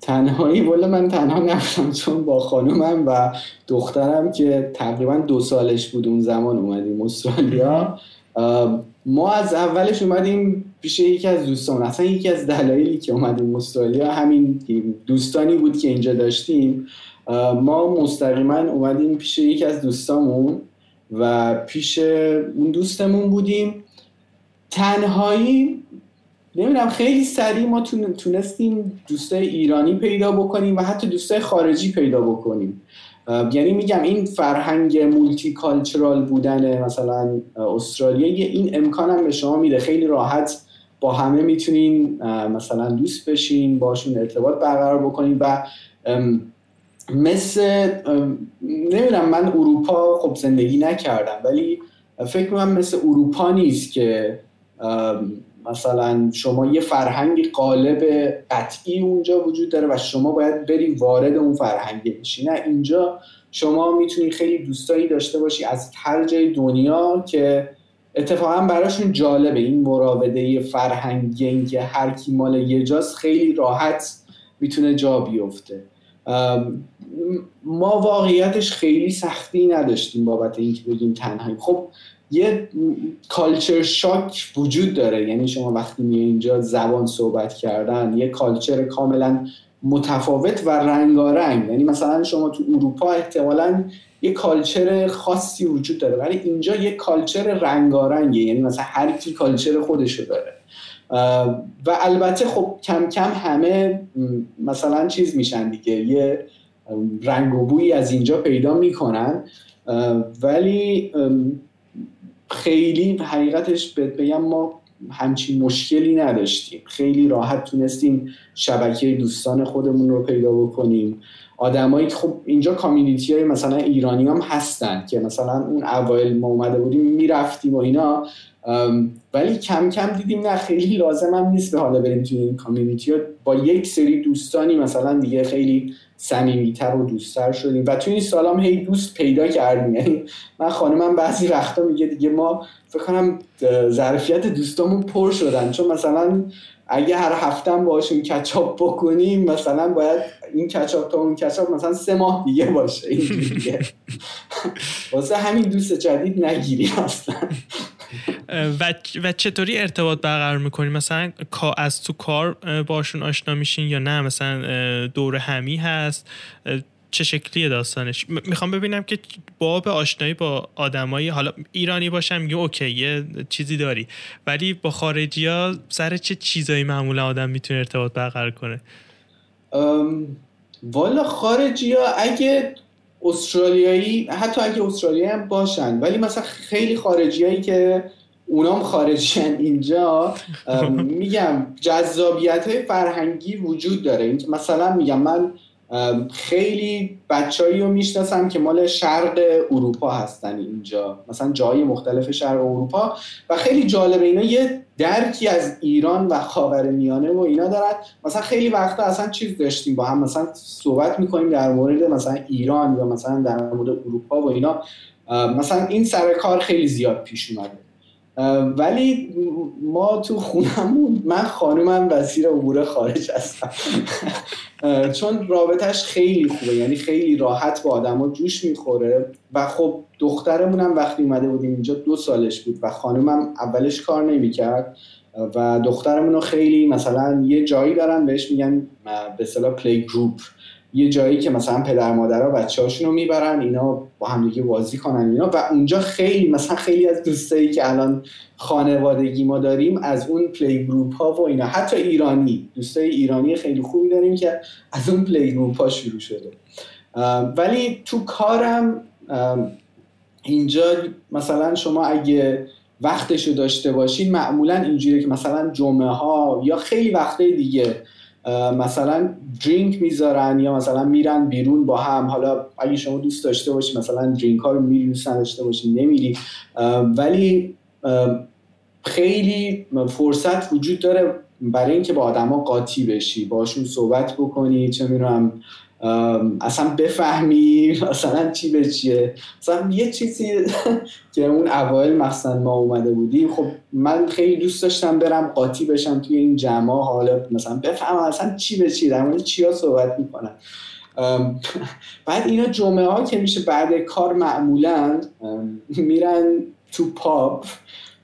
تنهایی والا من تنها نفتم چون با خانومم و دخترم که تقریبا دو سالش بود اون زمان اومدیم استرالیا. ما از اولش اومدیم پیش یکی از دوستان اصلا یکی از دلایلی که اومدیم استرالیا همین دوستانی بود که اینجا داشتیم. ما مستقیما اومدیم پیش یکی از دوستامون و پیش اون دوستمون بودیم. تنهایی نمی‌دونم خیلی سریع ما تونستیم دوستای ایرانی پیدا بکنیم و حتی دوستای خارجی پیدا بکنیم. یعنی میگم این فرهنگ مولتی کالچرال بودن مثلا استرالیا این امکان هم به شما میده. خیلی راحت با همه می‌تونین مثلا دوست بشین باشون ارتباط برقرار بکنین و مثل نمی‌دونم من اروپا خب زندگی نکردم ولی فکر می‌کنم مثل اروپا نیست که مثلا شما یه فرهنگی قالب قطعی اونجا وجود داره و شما باید بری وارد اون فرهنگ بشی. نه اینجا شما می‌تونی خیلی دوستایی داشته باشی از هر جای دنیا که اتفاقا براشون جالبه. این مراوده فرهنگی اینکه هر کی مال یه جاست خیلی راحت می‌تونه جا بیفته. ما واقعیتش خیلی سختی نداشتیم بابت اینکه بگیم تنهایی. خب یه culture shock وجود داره. یعنی شما وقتی میای اینجا زبان صحبت کردن یه culture کاملا متفاوت و رنگارنگ. یعنی مثلا شما تو اروپا احتمالا یه culture خاصی وجود داره ولی اینجا یه culture رنگارنگه. یعنی مثلا هر کی culture خودشو داره. و البته خب کم کم همه مثلا چیز میشن دیگه. یه رنگ و بویی از اینجا پیدا می‌کنن. ولی خیلی حقیقتش بگم ما همچین مشکلی نداشتیم. خیلی راحت تونستیم شبکه دوستان خودمون رو پیدا بکنیم. آدمایی خب اینجا کامیونیتی های مثلا ایرانی هم هستن که مثلا اون اوایل ما اومده بودیم می‌رفتیم و اینا ولی کم کم دیدیم نه خیلی لازم هم نیست به حالا بریم توی این کامیونیتی با یک سری دوستانی مثلا دیگه خیلی صمیمیتر و دوستتر شدیم. و توی این سالام هی دوست پیدا کردیم. یعنی من خانمم بعضی وقتا میگه دیگه ما فکر کنم ظرفیت دوستامون پر شدن. چون مثلا اگه هر هفته هم باشون کچاپ بکنیم مثلا باید این کچاپ تا اون کچاپ مثلا سه ماه دیگه باشه. اینجوریه. واسه همین دوست جدید نگیری اصلا. و, و چطوری ارتباط برقرار می‌کنی؟ مثلا از تو کار باشون آشنا میشین یا نه؟ مثلا دور همی هست؟ چه شکلیه داستانش؟ می‌خوام ببینم که باب آشنایی با آدمایی حالا ایرانی باشم میگه اوکی یه چیزی داری. ولی با خارجی ها سر چه چیزایی معمولا آدم می‌تونه ارتباط برقرار کنه؟ والا خارجی ها اگه استرالیایی حتی اگه استرالیایی هم باشن ولی مثلا خیلی خارجی که اونام خارجیان اینجا میگم جذابیت های فرهنگی وجود داره. مثلا میگم من خیلی بچههایی رو می‌شناسم که مال شرق اروپا هستن اینجا مثلا جای مختلف شرق اروپا و خیلی جالبه اینا. یه درکی از ایران و خاور میانه و اینا دارن. مثلا خیلی وقتا اصلا چیز داشتیم با هم مثلا صحبت می‌کنیم در مورد مثلا ایران یا مثلا در مورد اروپا و اینا. مثلا این سر کار خیلی زیاد پیش اومده. ولی ما تو خونمون من خانومم وزیر امور خارج هستم. چون رابطش خیلی خوبه یعنی خیلی راحت با آدما جوش می‌خوره. و خب دخترمون هم وقتی اومده بودیم اینجا دو سالش بود و خانومم اولش کار نمی‌کرد. و دخترمون رو خیلی مثلا یه جایی دارن بهش میگن به اصطلاح پلی گروپ یه جایی که مثلا پدر مادرها بچه رو می‌برن اینا با هم دیگه بازی کنن اینا. و اونجا خیلی مثلا خیلی از دوستایی که الان خانوادگی ما داریم از اون playgroup ها و اینا. حتی ایرانی دوستای ایرانی خیلی خوبی داریم که از اون playgroup ها شروع شده. ولی تو کارم اینجا مثلا شما اگه وقتشو داشته باشین معمولا اینجوری که مثلا جمعه ها یا خیلی وقته دیگه مثلا درینک می‌ذارن یا مثلا میرن بیرون با هم. حالا اگه شما دوست داشته باشی مثلا درینک ها رو میری دوست داشته باشی نمیری. ولی خیلی فرصت وجود داره برای اینکه با آدما قاطی بشی باشون صحبت بکنی چه می‌دونم اصلا بفهمی مثلا چی به چیه. مثلا یه چیزی که اون اوایل مثلا ما اومده بودیم خب من خیلی دوست داشتم برم قاطی بشم توی این جمع حالا مثلا بفهمم اصلا چی به چی در مورد چیا صحبت می‌کنن. بعد اینا جمعه ها که میشه بعد کار معمولا میرن تو پاپ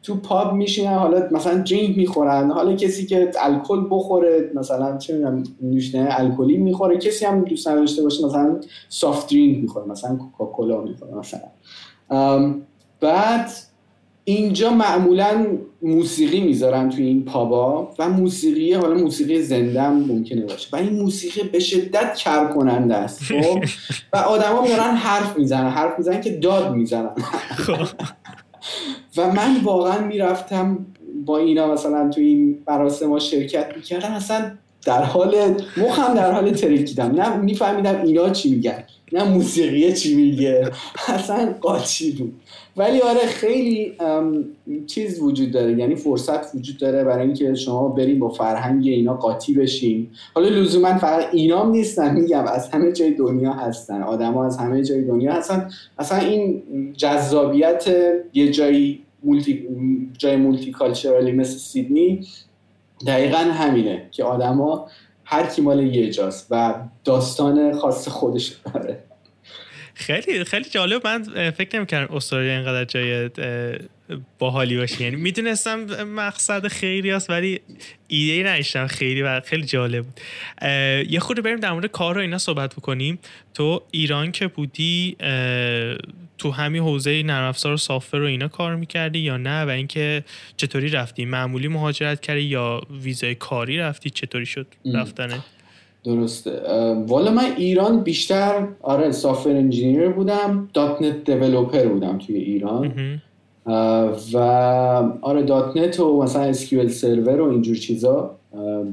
تو پاب میشینن حالا مثلا درینک می‌خورن حالا کسی که الکل بخوره مثلا چه می‌دونم نوشیدنی الکلی می‌خوره کسی هم دوست نداشته باشه مثلا سافت درینک می‌خوره مثلا کوکاکولا می‌خوره مثلا. بعد اینجا معمولا موسیقی می‌ذارن توی این پابا و موسیقی حالا موسیقی زنده هم ممکنه باشه. و این موسیقی به شدت کر کننده است خب؟ و آدما میارن حرف می‌زنن حرف می‌زنن که داد می‌زنن. خب. و من واقعا می‌رفتم با اینا مثلا تو این مراسم شرکت می‌کردم. اصلا در حال مخم در حال ترکیدم نه میفهمیدم اینا چی میگن نه موسیقیه چی میگه. اصلا قاطی بود. ولی آره خیلی چیز وجود داره. یعنی فرصت وجود داره برای اینکه شما بریم با فرهنگ اینا قاطی بشین حالا لزوما فقط اینام نیستن میگم از همه جای دنیا هستن. آدما از همه جای دنیا هستن. اصلا این جذابیت یه جایی مولتی جای مولتی کالچرالی مثل سیدنی دقیقا همینه که آدما هر کی مال یه جاست و داستان خاص خودش داره. خیلی خیلی جالب. من فکر نمی‌کردم استرالیا اینقدر جای باحالی باشه. یعنی می‌دونستم مقصد خیلی است ولی ایده نداشتم خیلی و خیلی جالب بود. یه خود بریم در مورد کار رو اینا صحبت بکنیم. تو ایران که بودی تو همین حوزه نرم افزار و سافر رو اینا کار می‌کردی یا نه؟ و اینکه چطوری رفتی؟ معمولی مهاجرت کردی یا ویزای کاری رفتی؟ چطوری شد رفتنه درسته. والا من ایران بیشتر آره software engineer بودم .NET developer بودم توی ایران. و آره .NET و مثلا SQL Server و اینجور چیزا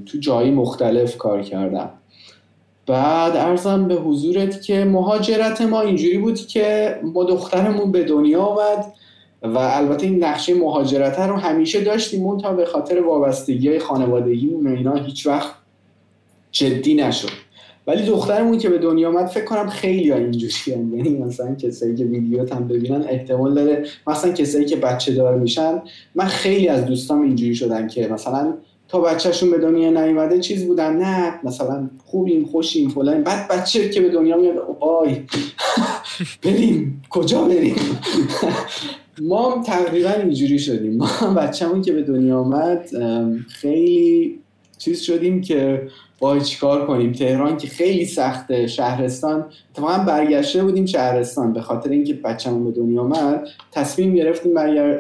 تو جایی مختلف کار کردم. بعد عرضم به حضورت که مهاجرت ما اینجوری بود که ما دخترمون به دنیا آمد و البته این نقشه مهاجرت رو همیشه داشتیم اون تا به خاطر وابستگی های خانوادگی و اینا هیچ وقت جدی نشد. ولی دخترمون که به دنیا آمد فکر کنم خیلی ها اینجوری یعنی مثلا کسایی که ویدیو هم ببینن احتمال داره مثلا کسایی که بچه دار میشن. من خیلی از دوستام اینجوری شدن که مثلا تا بچهشون به دنیا نیومده چیز بودن؟ نه مثلا خوبیم خوشیم فلان بعد بچه که به دنیا میاد آی بریم. کجا بریم؟ ما تقریبا اینجوری شدیم. ما بچه‌مون که به دنیا آمد خیلی چیز شدیم که باید چیکار کنیم؟ تهران که خیلی سخته شهرستان. اتفاقا برگشته بودیم شهرستان. به خاطر اینکه بچه‌مون به دنیا آمد تصمیم گرفتیم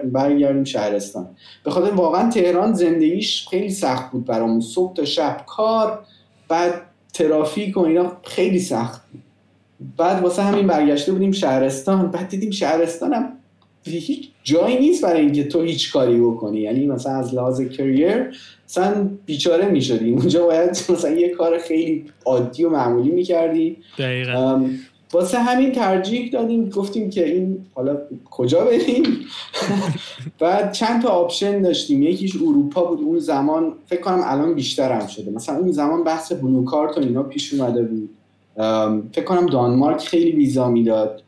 برگردیم شهرستان. به خاطر واقعا تهران زندگیش خیلی سخت بود برامون. صبح تا شب کار بعد ترافیک و اینا خیلی سخت بود. بعد واسه همین برگشته بودیم شهرستان. بعد دیدیم شهرستانم هیچ جایی نیست برای اینکه تو هیچ کاری بکنی. یعنی مثلا از لحاظ career مثلا بیچاره می‌شدی. اونجا باید مثلا یه کار خیلی عادی و معمولی می‌کردی. دقیقا. واسه همین ترجیح دادیم گفتیم که این حالا کجا بریم؟ بعد چند تا option داشتیم. یکیش اروپا بود. اون زمان فکر کنم الان بیشتر هم شده. مثلا اون زمان بحث Blue Card و اینا پیش اومده بود. فکر کنم دانمارک خیلی ویزا می‌داد.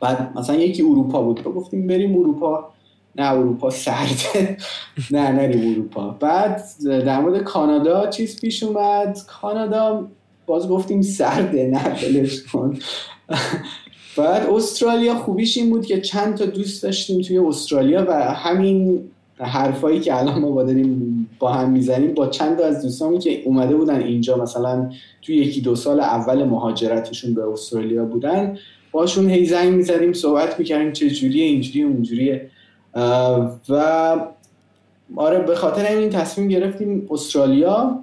بعد مثلا یکی اروپا بود. گفتیم بریم اروپا. نه اروپا سرده نه نریم اروپا. بعد در مورد کانادا چیز پیش اومد. کانادا باز گفتیم سرده نه بلش کن. بعد استرالیا خوبیش این بود که چند تا دوست داشتیم توی استرالیا و همین حرفایی که الان ما با داریم با هم می‌زنیم با چند تا از دوستانی که اومده بودن اینجا مثلا توی یکی دو سال اول مهاجرتشون به استرالیا بودن. باشون هی زنگ می‌زدیم صحبت می‌کردیم چه جوریه اینجوری اونجوریه. و آره به خاطر این تصمیم گرفتیم استرالیا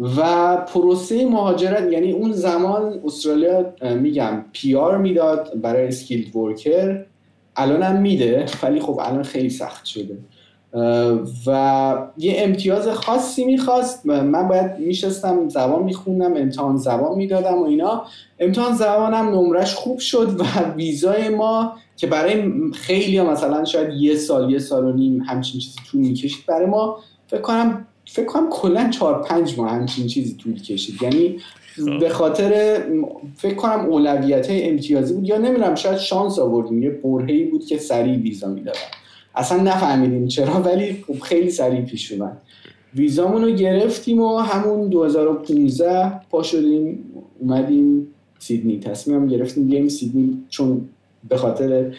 و پروسه مهاجرت یعنی اون زمان استرالیا میگم PR می‌داد برای skilled worker الان هم میده ولی خب الان خیلی سخت شده. و یه امتیاز خاصی می‌خواست. من باید میشستم زبان میخوندم امتحان زبان می‌دادم و اینا. امتحان زبانم نمرش خوب شد و ویزای ما که برای خیلی ها مثلا شاید یه سال یه سال و نیم همچین چیزی طول می‌کشید برای ما فکر کنم فکر کنم کلا چهار پنج ماه همچین چیزی طول کشید. یعنی خب. به خاطر فکر کنم اولویت امتیازی بود. یا نمی‌دونم شاید شانس آوردیم. یه برهی بود که سریع ویزا می‌دادن. اصلا نفهمیدیم چرا ولی خب خیلی سریع پیش اومد. ویزامون رو گرفتیم و همون 2015 پا شدیم اومدیم سیدنی. تصمیم گرفتیم بیایم سیدنی چون به خاطر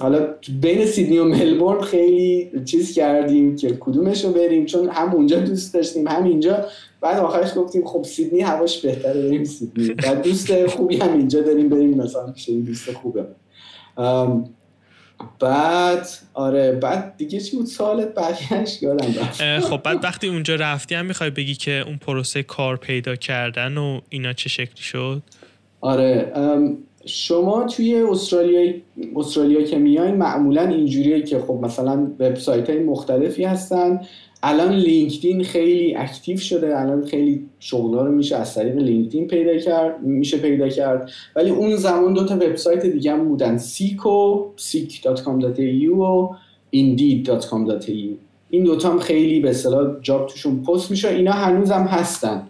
حالا بین سیدنی و ملبورن خیلی چیز کردیم که کدومش رو بریم چون هم اونجا دوست داشتیم هم اینجا. بعد آخرش گفتیم خب سیدنی هواش بهتره بریم سیدنی. بعد دوست خوبی هم اینجا داریم بریم مثلا دوست خوبه. بعد آره بعد دیگه چی بود؟ سالت برگشت یادم رفت خب بعد وقتی اونجا رفتی هم می‌خوای بگی که اون پروسه کار پیدا کردن و اینا چه شکلی شد؟ آره شما توی استرالیا استرالیا که میاین معمولا اینجوریه که خب مثلا وبسایت های مختلفی هستن. الان لینکدین خیلی اکتیو شده الان خیلی شغلا رو میشه از طریق لینکدین پیدا کرد میشه پیدا کرد. ولی اون زمان دو تا وبسایت دیگه هم بودن seek و seek.com.au و indeed.com.au این دوتا هم خیلی به اصطلاح job توشون پست میشه اینا هنوز هم هستن.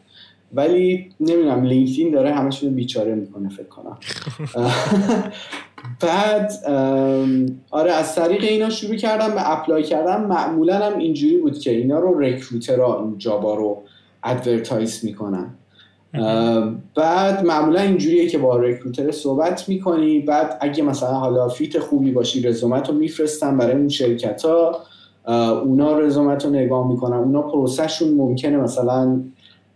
ولی نمی‌دونم LinkedIn داره همشون بیچاره می‌کنه فکر کنم. بعد آره از طریق اینا شروع کردم به apply کردم معمولا هم اینجوری بود که اینا رو recruiter ها این job ا رو advertise می‌کنن. بعد معمولا اینجوریه که با recruiter صحبت می‌کنی. بعد اگه مثلا حالا fit خوبی باشی رزومت رو میفرستن برای اون شرکت ها اونا رزومت رو نگاه می‌کنن. اونا پروسهشون ممکنه مثلا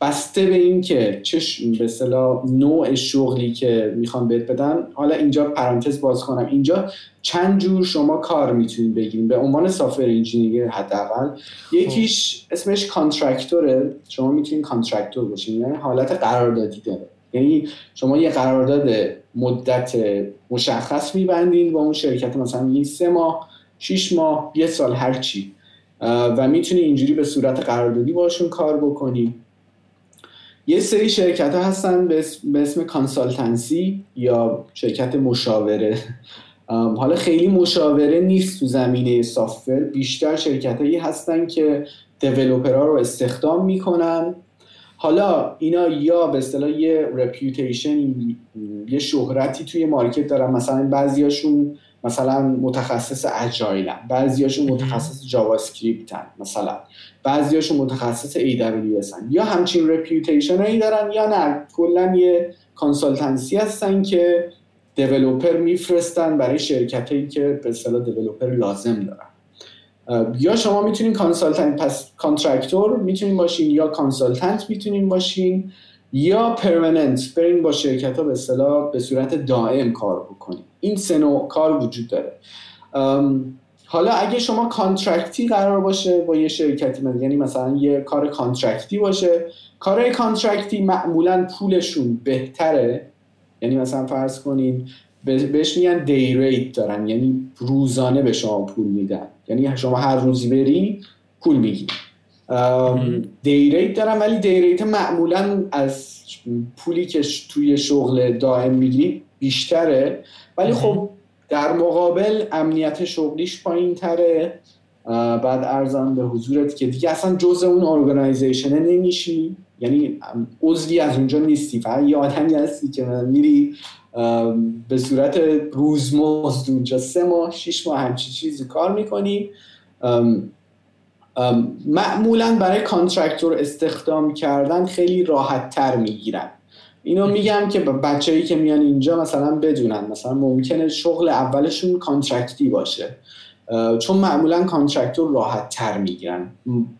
بسته به این که چه به اصطلاح نوع شغلی که می‌خوان بهت بدن حالا اینجا پرانتز باز کنم. اینجا چند جور شما کار می‌تونید بگیرید؟ به عنوان software engineer حداقل. یکیش اسمش contractor ه شما می‌تونید contractor باشین. یعنی حالت قراردادی داره. یعنی شما یه قرارداد مدت مشخص میبندین با اون شرکت مثلا یه سه ماه 6 ماه یه سال هر چی. و می‌تونی اینجوری به صورت قراردادی باشون کار بکنی. یه سری شرکت ها هستن به اسم consultancy یا شرکت مشاوره. حالا خیلی مشاوره نیست تو زمینه software. بیشتر شرکت هایی هستن که developer ها رو استخدام می‌کنن. حالا اینا یا به اصطلاح یه reputation یه شهرتی توی market دارن. مثلا بعضیاشون مثلا متخصص agile ن بعضیاشون متخصص JavaScript ن مثلا. بعضیاشون متخصص AWS هن. یا همچین reputation هایی دارن یا نه. کلا یه consultancy هستن که developer میفرستن برای شرکت هایی که به اصطلاح developer لازم دارن. یا شما می‌تونین consultant پس contractor می‌تونین باشین یا consultant می‌تونین باشین. یا permanent برین با شرکت ها به اصطلاح به صورت دائم کار بکنین این سه نوع کار وجود داره. حالا اگه شما contract ی قرار باشه با یه شرکتی یعنی مثلا یه کار contract ی باشه کارهای contract ی معمولا پولشون بهتره؟ یعنی مثلا فرض کنین بهش میگن day rate دارن یعنی روزانه به شما پول میدن. یعنی شما هر روزی بری پول میگی دی ریت دارن ولی دی ریت معمولا از پولی که توی شغل دائم می‌گیری بیشتره. ولی خب در مقابل امنیت شغلیش پایین تره بعد ارزم به حضورت که دیگه اصلا جز اون ارگانایزیشنه نمیشی یعنی عضوی از اونجا نیستی. فقط یه آدمی هستی که میری به صورت روزمزد اونجا سه ماه شیش ماه همچی چیزی کار می‌کنی. معمولا برای contractor استخدام کردن خیلی راحت تر می‌گیرن. اینو میگم که بچههایی که میان اینجا مثلا بدونن مثلا ممکنه شغل اولشون contract ی باشه. چون معمولا contractor راحت تر می‌گیرن.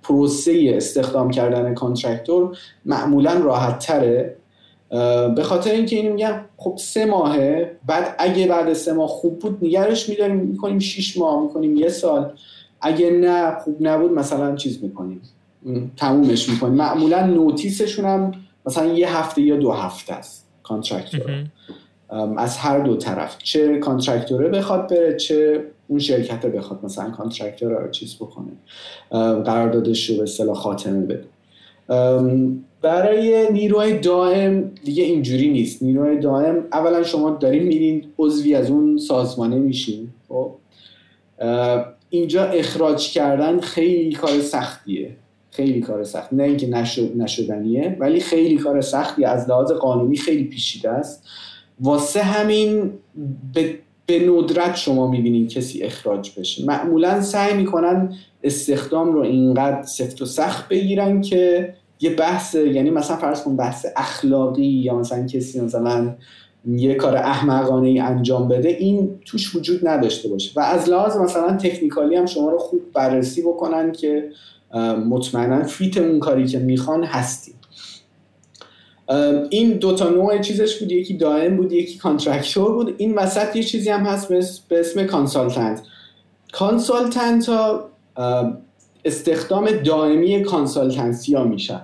پروسه استخدام کردن contractor معمولا راحت تره به خاطر اینکه اینو میگم خب سه ماهه بعد اگه بعد سه ماه خوب بود نگهش میداریم می‌کنیم شیش ماه می‌کنیم یه سال. اگه نه خوب نبود مثلا چیز می‌کنیم. تمومش می‌کنیم. معمولا notice شون هم مثلا یه هفته یا دو هفته است contractor از هر دو طرف. چه contractor ه بخواد بره چه اون شرکت بخواد مثلا contractor رو چیز بکنه. قراردادش رو به اصطلاح خاتمه بده. برای نیروهای دائم دیگه اینجوری نیست. نیروهای دائم اولا شما دارین میرین عضوی از اون سازمانه میشین خب؟ اینجا اخراج کردن خیلی کار سختیه. خیلی کار سخت. نه اینکه نشد نشدنیه ولی خیلی کار سختی. از لحاظ قانونی خیلی پیچیده است. واسه همین به, به ندرت شما می‌بینید کسی اخراج بشه. معمولا سعی می‌کنن استخدام رو اینقدر سفت و سخت بگیرن که یه بحث یعنی مثلا فرض کن بحث اخلاقی یا مثلا کسی مثلا یه کار احمقانه ای انجام بده این توش وجود نداشته باشه. و از لحاظ مثلا تکنیکالی هم شما رو خوب بررسی بکنن که مطمئنا fit اون کاری که می‌خوان هستی این دوتا نوع چیزش بود. یکی دائم بود یکی contractor بود. این وسط یه چیزی هم هست به اسم consultant. consultant ها استخدام دائمی consultancy ها میشن.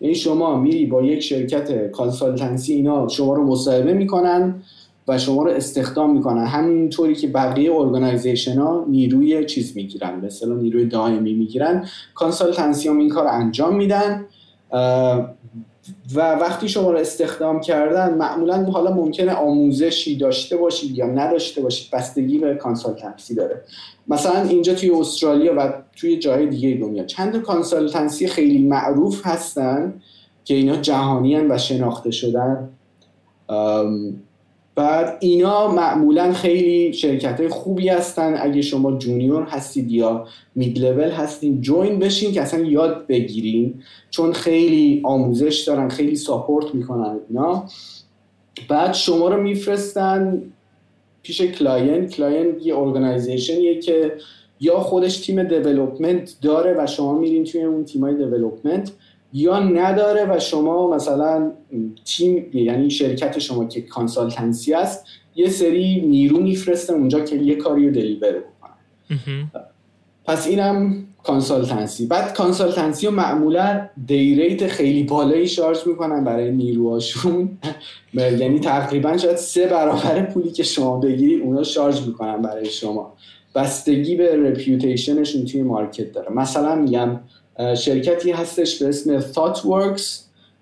یعنی شما میری با یک شرکت consultancy اینا شما رو مصاحبه می‌کنن و شما رو استخدام می‌کنن. همینطوری که بقیه organisation ها نیروی چیز می‌گیرن اصطلاح نیروی دائمی می‌گیرن. consultancy هم این کار انجام میدن. و وقتی شما رو استخدام کردن معمولا حالا ممکنه آموزشی داشته باشید یا نداشته باشید. بستگی به consultancy داره. مثلا اینجا توی استرالیا و توی جای دیگه دنیا چند consultancy خیلی معروف هستن که اینا جهانی و شناخته شدن. بعد اینا معمولا خیلی شرکت های خوبی هستن. اگه شما junior هستید یا mid level هستین join بشین که اصلا یاد بگیرین. چون خیلی آموزش دارن خیلی support می‌کنن اینا. بعد شما رو میفرستن پیش client client یه organisation یه که یا خودش تیم development داره و شما میرین توی اون تیمای development یا نداره و شما مثلا تیم یعنی شرکت شما که consultancy است یه سری نیرو میفرسته اونجا که یه کاری رو deliver بکنن. پس اینم consultancy. بعد consultancy رو معمولا day rate خیلی بالایی charge می‌کنن برای نیروهاشون. یعنی تقریبا شاید سه برابر پولی که شما بگیرید اونا charge می‌کنن برای شما. بستگی به reputation شون توی market داره. مثلا میگم شرکتی هستش به اسم ThoughtWorks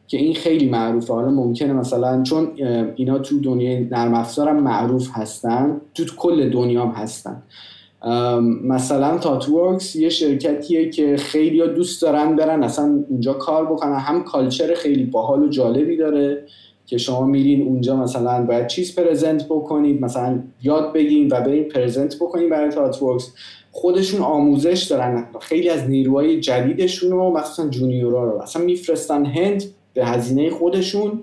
که این خیلی معروفه. حالا ممکنه مثلا چون اینا تو دنیای نرم افزار هم معروف هستن تو, کل دنیا هم هستن مثلا ThoughtWorks یه شرکتیه که خیلی دوست دارن برن اصلا اونجا کار بکنن. هم culture خیلی باحال و جالبی داره. که شما میرین اونجا مثلا باید چیز present بکنید مثلا یاد بگیرین و برین present بکنید برای ThoughtWorks خودشون آموزش دارن. خیلی از نیروهای جدیدشون رو مثلا junior ا رو. اصلا میفرستن هند به هزینه خودشون.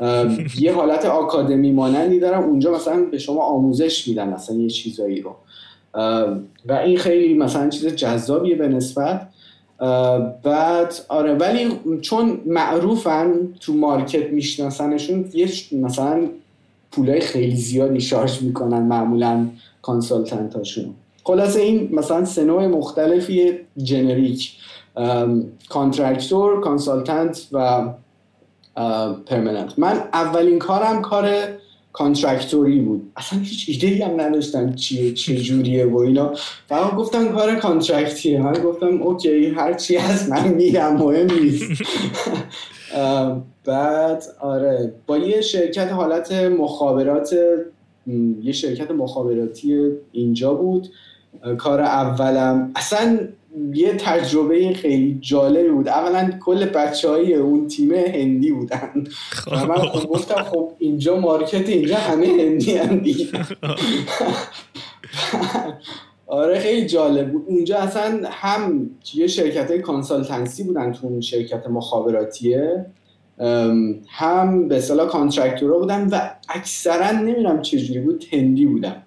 یه حالت آکادمی مانندی دارن. اونجا مثلا به شما آموزش میدن مثلا یه چیزایی رو. و این خیلی مثلا چیز جذابیه به نسبت. بعد آره ولی چون معروفن تو market میشناسنشون یه مثلا پولای خیلی زیادی شارژ می‌کنن معمولا consultant هاشون خلاصه این مثلا سه مختلفی generic. contractor consultant و permanent. من اولین کارم کار contractor ی بود. اصلا هیچ ایده هم نداشتم چیه چه جوریه و اینا. فقط گفتم کار contract یه. من گفتم okay هر چی هست من میرم مهم نیست. بعد آره با یه شرکت حالت مخابرات یه شرکت مخابراتی اینجا بود. کار اولم اصلا یه تجربه خیلی جالبی بود. اولا کل بچه های اون تیم هندی بودن. و من خب گفتم خب اینجا market اینجا همه هندی هم آره خیلی جالب بود. اونجا اصلا هم یه شرکت consultancy بودن تو اون شرکت مخابراتیه. هم به اصطلاح contractor ا بودن و اکثرا نمی‌دونم چجوری بود هندی بودن.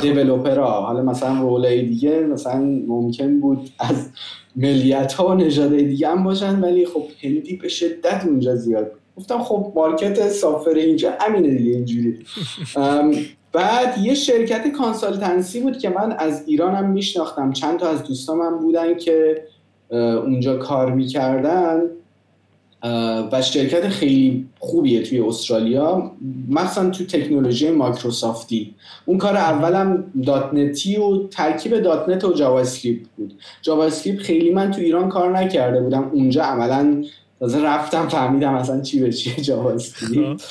developer ها. حالا مثلا role ای دیگه مثلا ممکن بود از ملیت ها و نژادهای دیگه هم باشن ولی خب هندی به شدت اونجا زیاد گفتم خب market software اینجا همینه دیگه اینجوری بعد یه شرکت consultancy بود که من از ایرانم میشناختم. چند تا از دوستامم بودن که اونجا کار می‌کردن. و شرکت خیلی خوبیه توی استرالیا. مثلا تو تکنولوژی مایکروسافتی. اون کار اولم .NET ی و ترکیب .NET و JavaScript بود. JavaScript خیلی من تو ایران کار نکرده بودم. اونجا عملا تازه رفتم فهمیدم اصلا چی به چیه JavaScript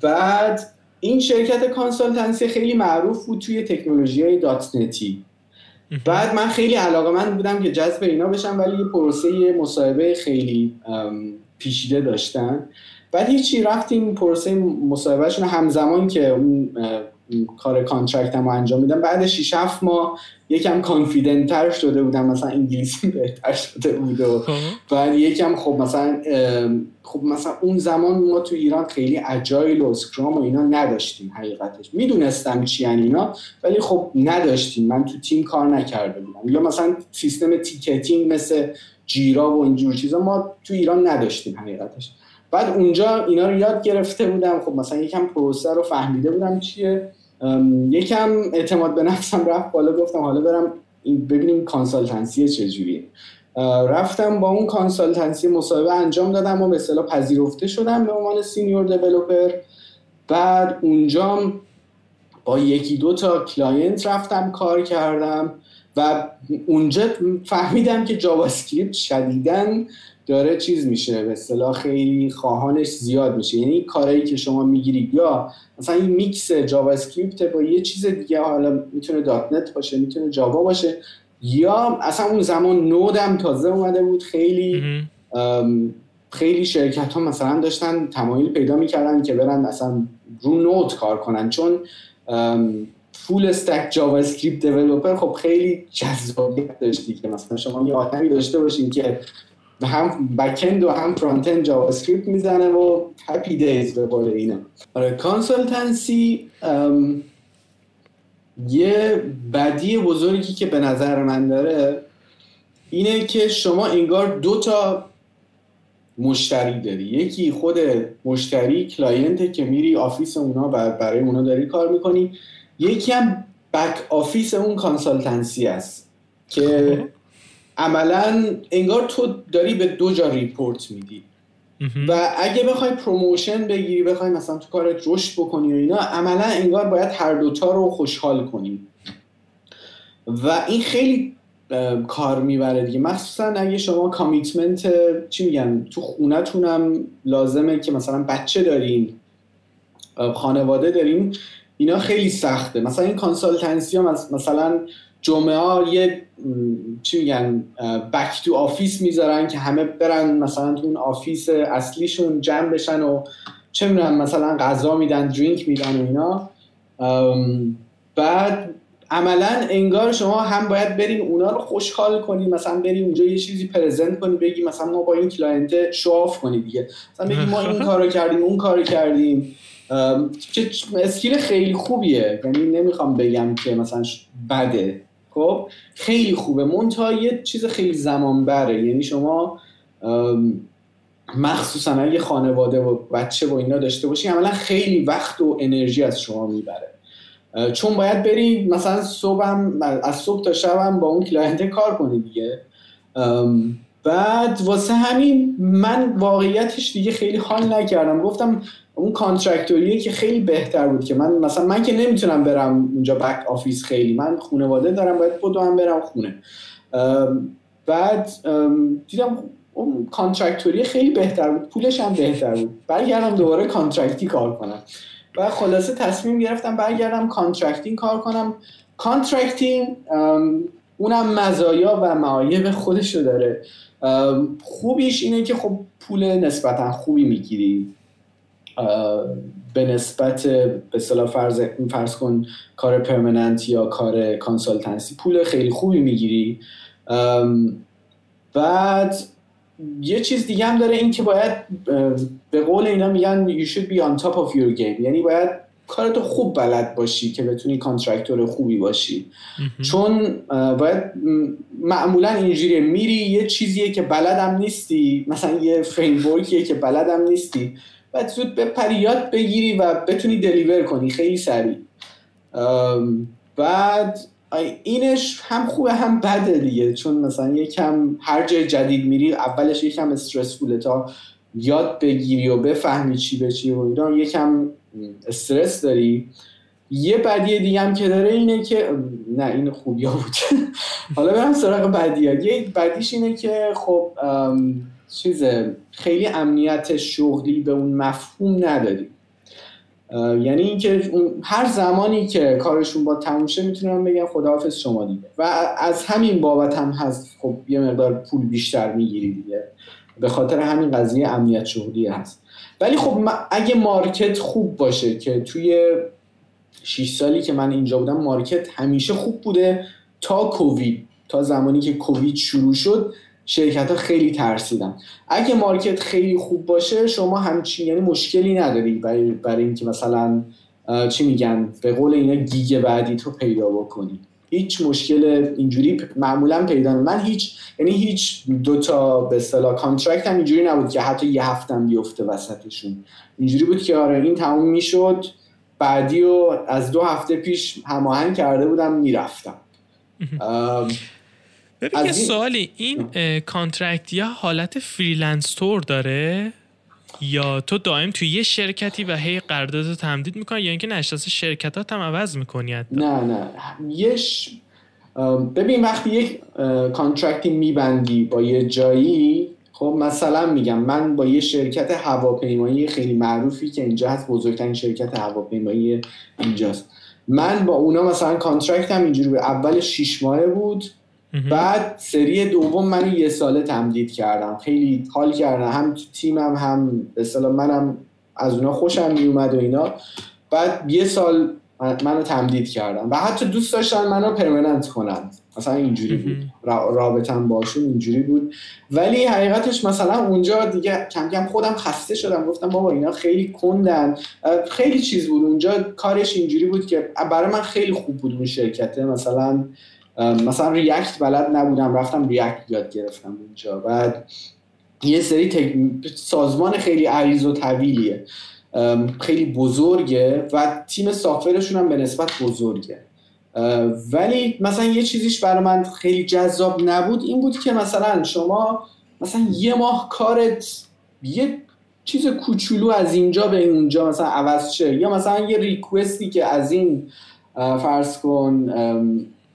بعد این شرکت consultancy خیلی معروف بود توی تکنولوژی های .NET ی بعد من خیلی علاقه‌مند بودم که جذب اینا بشم ولی یه پروسه مصاحبه خیلی پیچیده داشتن. بعد هیچی رفتیم پروسه مصاحبهشون همزمان که کار contract هم انجام میدم. بعد 6 7 ماه یکم confident تر شده بودم. مثلا انگلیسی بهتر شده بود و خب. بعد یکم خب مثلا خب مثلا اون زمان ما تو ایران خیلی agile و scrum و اینا نداشتیم حقیقتش. می‌دونستم چی اینا ولی خب نداشتیم. من تو تیم کار نکرده بودم. یا مثلا سیستم ticketing مثل Jira و اینجور چیزا ما تو ایران نداشتیم حقیقتش. بعد اونجا اینا رو یاد گرفته بودم. خب مثلا یکم پروسه رو فهمیده بودم چیه. یکم اعتماد به نفسم رفت بالا گفتم حالا برم ببینیم consultancy چجوریه رفتم با اون consultancy مصاحبه انجام دادم و به پذیرفته شدم به عنوان senior developer بعد اونجا با یکی دو تا client رفتم کار کردم و اونجا فهمیدم که JavaScript شدیداً داره چیز میشه به اصطلاح خیلی خواهانش زیاد میشه. یعنی کارهایی که شما می‌گیرید یا مثلا این mix JavaScript با یه چیز دیگه حالا می‌تونه .NET باشه می‌تونه Java باشه یا اصلا اون زمان Node م تازه اومده بود خیلی خیلی شرکت ها مثلا داشتن تمایل پیدا می‌کردن که برن مثلا رو Node کار کنن. چون full stack JavaScript developer خب خیلی جذابیت داشت که مثلا شما یه آدمی داشته باشین که هم backend و هم front end JavaScript می‌زنه و happy days به قول اینا. آره consultancy یه بدی بزرگی که به نظر من داره اینه که شما انگار دو تا مشتری داری. یکی خود مشتری client ه که میری office اونا برای اونا داری کار می‌کنی. یکی هم back office اون consultancy است که خب. عملا انگار تو داری به دو جا report میدی. و اگه بخوای promotion بگیری بخوای مثلا تو کارت رشد بکنی و اینا عملا انگار باید هر دوتا رو خوشحال کنیم و این خیلی کار می‌بره دیگه. مخصوصا اگه شما commitment چی میگن تو خونتون هم لازمه که مثلا بچه دارین خانواده داریم اینا خیلی سخته. مثلا این consultancy ها مثلا جمعه ها یه چی میگن back to office می‌ذارن که همه برن مثلا تو اون office اصلیشون جمع بشن و چه می‌دونم مثلا غذا میدن drink میدن و اینا. بعد عملا انگار شما هم باید بریم اونا رو خوشحال کنی مثلا بریم اونجا یه چیزی present کنی بگی مثلا ما با این client show off کنی دیگه. مثلا بگی ما این کارو کردیم اون کارو کردیم. که skill خیلی خوبیه. یعنی نمی‌خوام بگم که مثلا بده. خب خیلی خوبه. منتها یه چیز خیلی زمان بره یعنی شما مخصوصا اگه خانواده و بچه و اینا داشته باشی عملا خیلی وقت و انرژی از شما می‌بره. چون باید بری مثلا صبحم از صبح تا شبم با اون client کار کنی دیگه. بعد واسه همین من واقعیتش دیگه خیلی حال نکردم. گفتم اون contractor یه که خیلی بهتر بود که من مثلا من که نمی‌تونم برم اونجا back office خیلی من خانواده دارم باید هم برم خونه. بعد دیدم اون contractor ی خیلی بهتر بود پولش هم بهتر بود. برگردم دوباره contract ی کار کنم. و خلاصه تصمیم گرفتم برگردم contracting کار کنم. contracting اونم مزایا و معایب خودشو داره. خوبیش اینه که خب پول نسبتا خوبی می‌گیری. به نسبت به اصطلاح فرض فرض کن کار permanent یا کار consultancy پول خیلی خوبی می‌گیری. بعد یه چیز دیگه هم داره این که باید به قول اینا میگن you should be on top of your game. یعنی باید کارتو خوب بلد باشی که بتونی contractor خوبی باشی. چون باید معمولا اینجوری میری یه چیزیه که بلدم نیستی. مثلا یه framework یه که بلدم نیستی. باید زود به پریات بگیری و بتونی deliver کنی. خیلی سریع. بعد اینش هم خوبه هم بده دیگه. چون مثلا یکم هر جای جدید میری اولش یکم stressful ه تا یاد بگیری و بفهمی چی به چی و اینا. یکم استرس داری. یه بدیه دیگه هم که داره اینه که نه این خوبی ها بود. حالا برم سراغ بدی ها یه بدیش اینه که خب چیز خیلی امنیت شغلی به اون مفهوم نداری یعنی اینکه هر زمانی که کارشون با تموم شه می‌تونن بگن خداحافظ شما دیگه. و از همین بابت هم هست خب یه مقدار پول بیشتر می‌گیری دیگه. به خاطر همین قضیه امنیت شغلی هست. ولی خب اگه market خوب باشه که توی 6 سالی که من اینجا بودم market همیشه خوب بوده تا کووید. تا زمانی که کووید شروع شد شرکت ها خیلی ترسیدن. اگه market خیلی خوب باشه شما همچین یعنی مشکلی نداری برای, برای اینکه مثلا چی میگن؟ به قول اینا gig بعدی تو پیدا بکنی. هیچ مشکل اینجوری معمولا پیدا من هیچ یعنی هیچ دو تا به اصطلاح contract هم اینجوری نبود که حتی یه هفتم بیفته وسطشون. اینجوری بود که آره این تموم می‌شد. بعدی و از دو هفته پیش هماهنگ کرده بودم می‌رفتم. ببین یه سوالی این contract یا حالت freelance داره؟ یا تو دائم توی یه شرکتی و هی قرارداد تمدید می‌کنی یا اینکه نشسته شرکتات هم عوض می‌کنی نه نه. یش ببین وقتی یک contract ی میبندی با یه جایی خب مثلا میگم من با یه شرکت هواپیمایی خیلی معروفی که اینجا هست بزرگترین شرکت هواپیمایی اینجاست. من با اونا مثلا کانترکتم اینجوری به اول شیش ماهه بود. بعد سری دوم من یه ساله تمدید کردم. خیلی حال کردم. هم تو تیمم هم به منم از اونا خوشم میومد و اینا. بعد یه سال منو تمدید کردم و حتی دوست داشتن منو پرمننت کنن. مثلا اینجوری بود. رابطم باشون اینجوری بود. ولی حقیقتش مثلا اونجا دیگه کم کم خودم خسته شدم. گفتم بابا اینا خیلی کندن. خیلی چیز بود. اونجا کارش اینجوری بود که برای من خیلی خوب بود اون شرکته مثلا مثلا ریاکت بلد نبودم رفتم ریاکت یاد گرفتم اونجا. بعد یه سری سازمان خیلی عریض و طویلیه. خیلی بزرگه و تیم سافرشون هم به نسبت بزرگه. ولی مثلا یه چیزیش برای من خیلی جذاب نبود این بود که مثلا شما مثلا یه ماه کارت یه چیز کوچولو از اینجا به اونجا مثلا عوض شه. یا مثلا یه request ی که از این فرض کن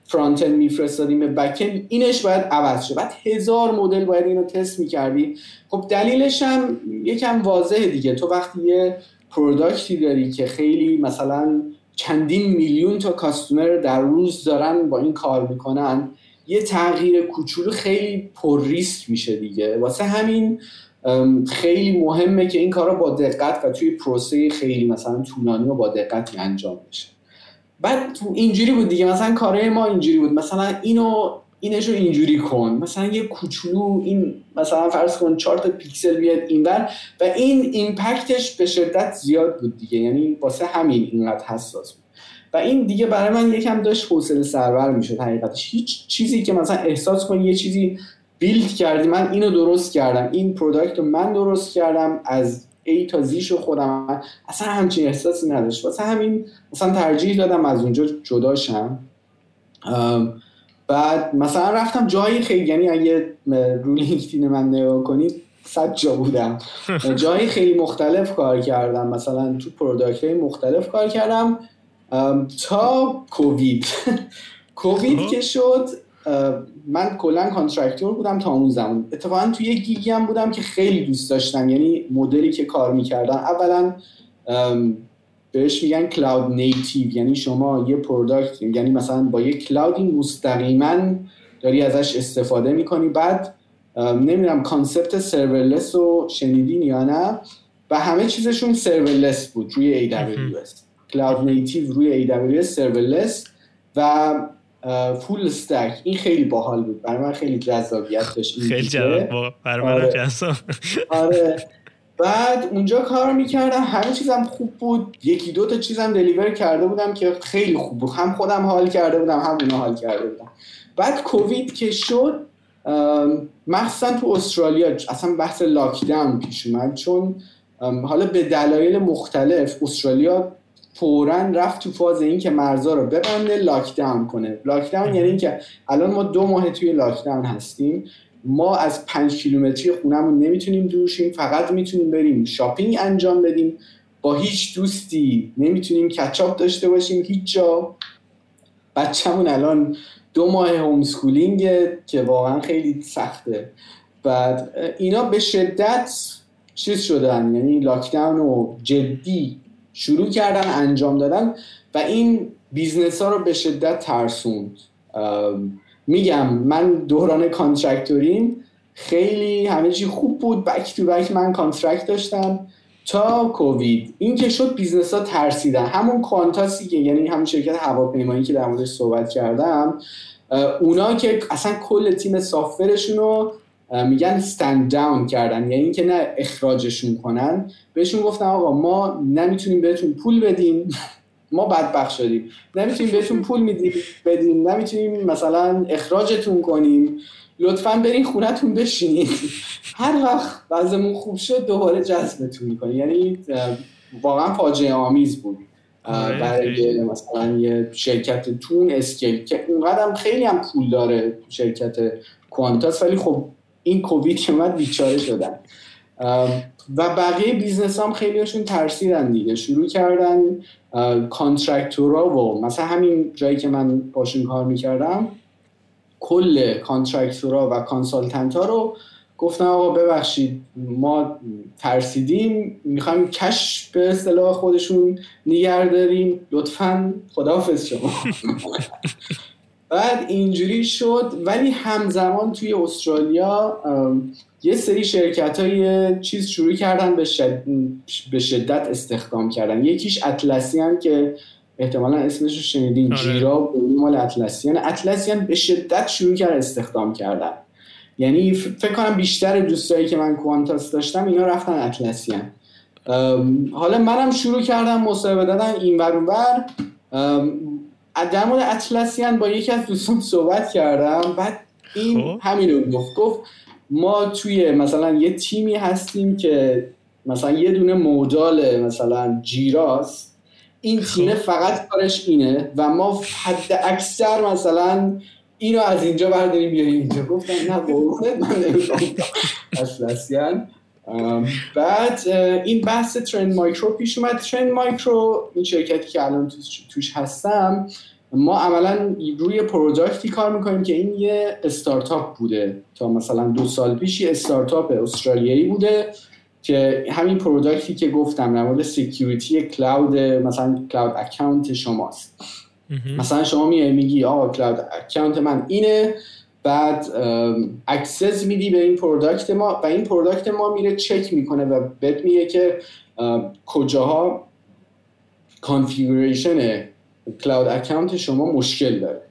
front end میفرستادیم به back end اینش باید عوض شه. بعد هزار مدل باید اینو تست می‌کردی. خب دلیلش هم یکم واضحه دیگه. تو وقتی یه product ی داری که خیلی مثلا چندین میلیون تا customer در روز دارن با این کار می‌کنن یه تغییر کوچولو خیلی پر ریسک میشه دیگه. واسه همین خیلی مهمه که این کار رو با دقت و توی پروسه خیلی مثلا طولانی و با دقتی انجام بشه. بعد تو اینجوری بود دیگه مثلا کارهای ما اینجوری بود. مثلا اینو اینش رو اینجوری کن. مثلا یه کوچولو این مثلا فرض کن چهار تا پیکسل بیاد اینور و این ایمپکتش به شدت زیاد بود دیگه. یعنی واسه همین اینقدر حساس بود. و این دیگه برای من یکم داشت حوصله سربر می‌شد حقیقتش. هیچ چیزی که مثلا احساس کنی یه چیزی build کردی من اینو درست کردم این product رو من درست کردم از A تا Z شو خودم. اصلا همچین احساسی نداشت. واسه همین مثلا ترجیح دادم از اونجا جداشم بعد مثلا رفتم جایی خیلی یعنی اگه رو لینکدین من نگاه کنید صد جا بودم. جایی خیلی مختلف کار کردم. مثلا تو product مختلف کار کردم. تا کووید. کووید. که شد من کلا contractor بودم تا اون زمان. اتفاقا توی یه gig ی هم بودم که خیلی دوست داشتم. یعنی مدلی که کار می‌کردن اولا بهش میگن cloud native یعنی شما یه product یعنی مثلا با یه cloud ی مستقیما داری ازش استفاده می‌کنی. بعد نمی‌دونم concept serverless رو شنیدین یا نه؟ و همه چیزشون serverless بود. روی AWS کلاود نیتیو روی AWS سرورلس و فول استک این خیلی باحال بود. برای من خیلی جذابیت داشت خیلی جذاب برای من آره. جذاب. آره. بعد اونجا کار می‌کردم. همه چیزم خوب بود. یکی دو تا چیزم دلیور کرده بودم که خیلی خوب بود. هم خودم حال کرده بودم هم اونا حال کرده بودم. بعد کووید که شد مخصوصا تو استرالیا اصلا بحث لاکداون پیش اومد. چون حالا به دلایل مختلف استرالیا فورا رفت تو فاز این که مرزا رو ببنده lockdown کنه. lockdown یعنی اینکه الان ما دو ماه توی lockdown هستیم. ما از پنج کیلومتری خونهمون نمی‌تونیم دور شیم فقط می‌تونیم بریم shopping انجام بدیم. با هیچ دوستی نمی‌تونیم catch up داشته باشیم هیچ جا. بچهمون الان دو ماه homeschooling که واقعا خیلی سخته. بعد اینا به شدت چیز شدن یعنی lockdown و جدی شروع کردن انجام دادن و این business ها رو به شدت ترسوند. میگم من دوران contractor یم خیلی همه چی خوب بود. back to back من contract داشتم تا کووید. این که شد business ها ترسیدن. همون Qantas ی که یعنی همون شرکت هواپیمایی که در موردش صحبت کردم اونا که اصلا کل تیم سافرشون رو میگن ستند داون کردن. یعنی اینکه نه اخراجشون کنن. بهشون گفتن آقا ما نمی‌تونیم بهتون پول بدیم. ما بدبخت شدیم. نمی‌تونیم بهتون پول میدیم بدیم. نمی‌تونیم مثلا اخراجتون کنیم. لطفا برین خونتون بشینید هر وقت وضعمون خوب شد دوباره جذبتون می‌کنیم. یعنی واقعا فاجعه آمیز بود. آره، برای مثلا یه شرکت تو اون scale که اونقدر خیلی هم پول داره شرکت Qantas. ولی خب این کووید که اومد بیچاره شدن و بقیه business هاشون هم ترسیدن دیگه. شروع کردن contractor ا و مثلا همین جایی که من باشون کار می‌کردم کل contractor ا و consultant ها رو گفتن آقا ببخشید ما ترسیدیم می‌خوایم کش به اصطلاح خودشون نگر داریم. لطفا خداحافظ شما. بعد اینجوری شد ولی همزمان توی استرالیا یه سری شرکت های چیز شروع کردن به, به شدت استخدام کردن. یکیش اطلسیان که احتمالا اسمش رو شنیدین آره. جیرا مال اطلسیان اطلسیان به شدت شروع کرد استخدام کردن. یعنی فکر کنم بیشتر دوستایی که من کوانتاس داشتم اینا رفتن اطلسیان حالا منم شروع کردم مصاحبه دادن این ور بر در مورد اطلسیان با یکی از دوستان صحبت کردم. بعد این خب. همین رو گفت. گفت ما توی مثلا یه تیمی هستیم که مثلا یه دونه مودال مثلا جیراست. این خب. تیمه فقط کارش اینه و ما حد اکثر مثلا اینو از اینجا برداریم بیاریم اینجا. گفتم نه قربونت من نمی‌خوام. بعد این بحث Trend Micro پیش اومد. Trend Micro این شرکتی که الان توش هستم ما عملا روی product ی کار می‌کنیم که این یه استارتاپ بوده. تا مثلا دو سال پیش یه استارتاپ استرالیایی بوده که همین product ی که گفتم در مورد security cloud مثلا cloud account شماست. مثلا شما میای میگی آقا cloud account من اینه. بعد access میدی به این product ما و این product ما میره چک می‌کنه و بهت میگه که کجاها configuration cloud account شما مشکل داره.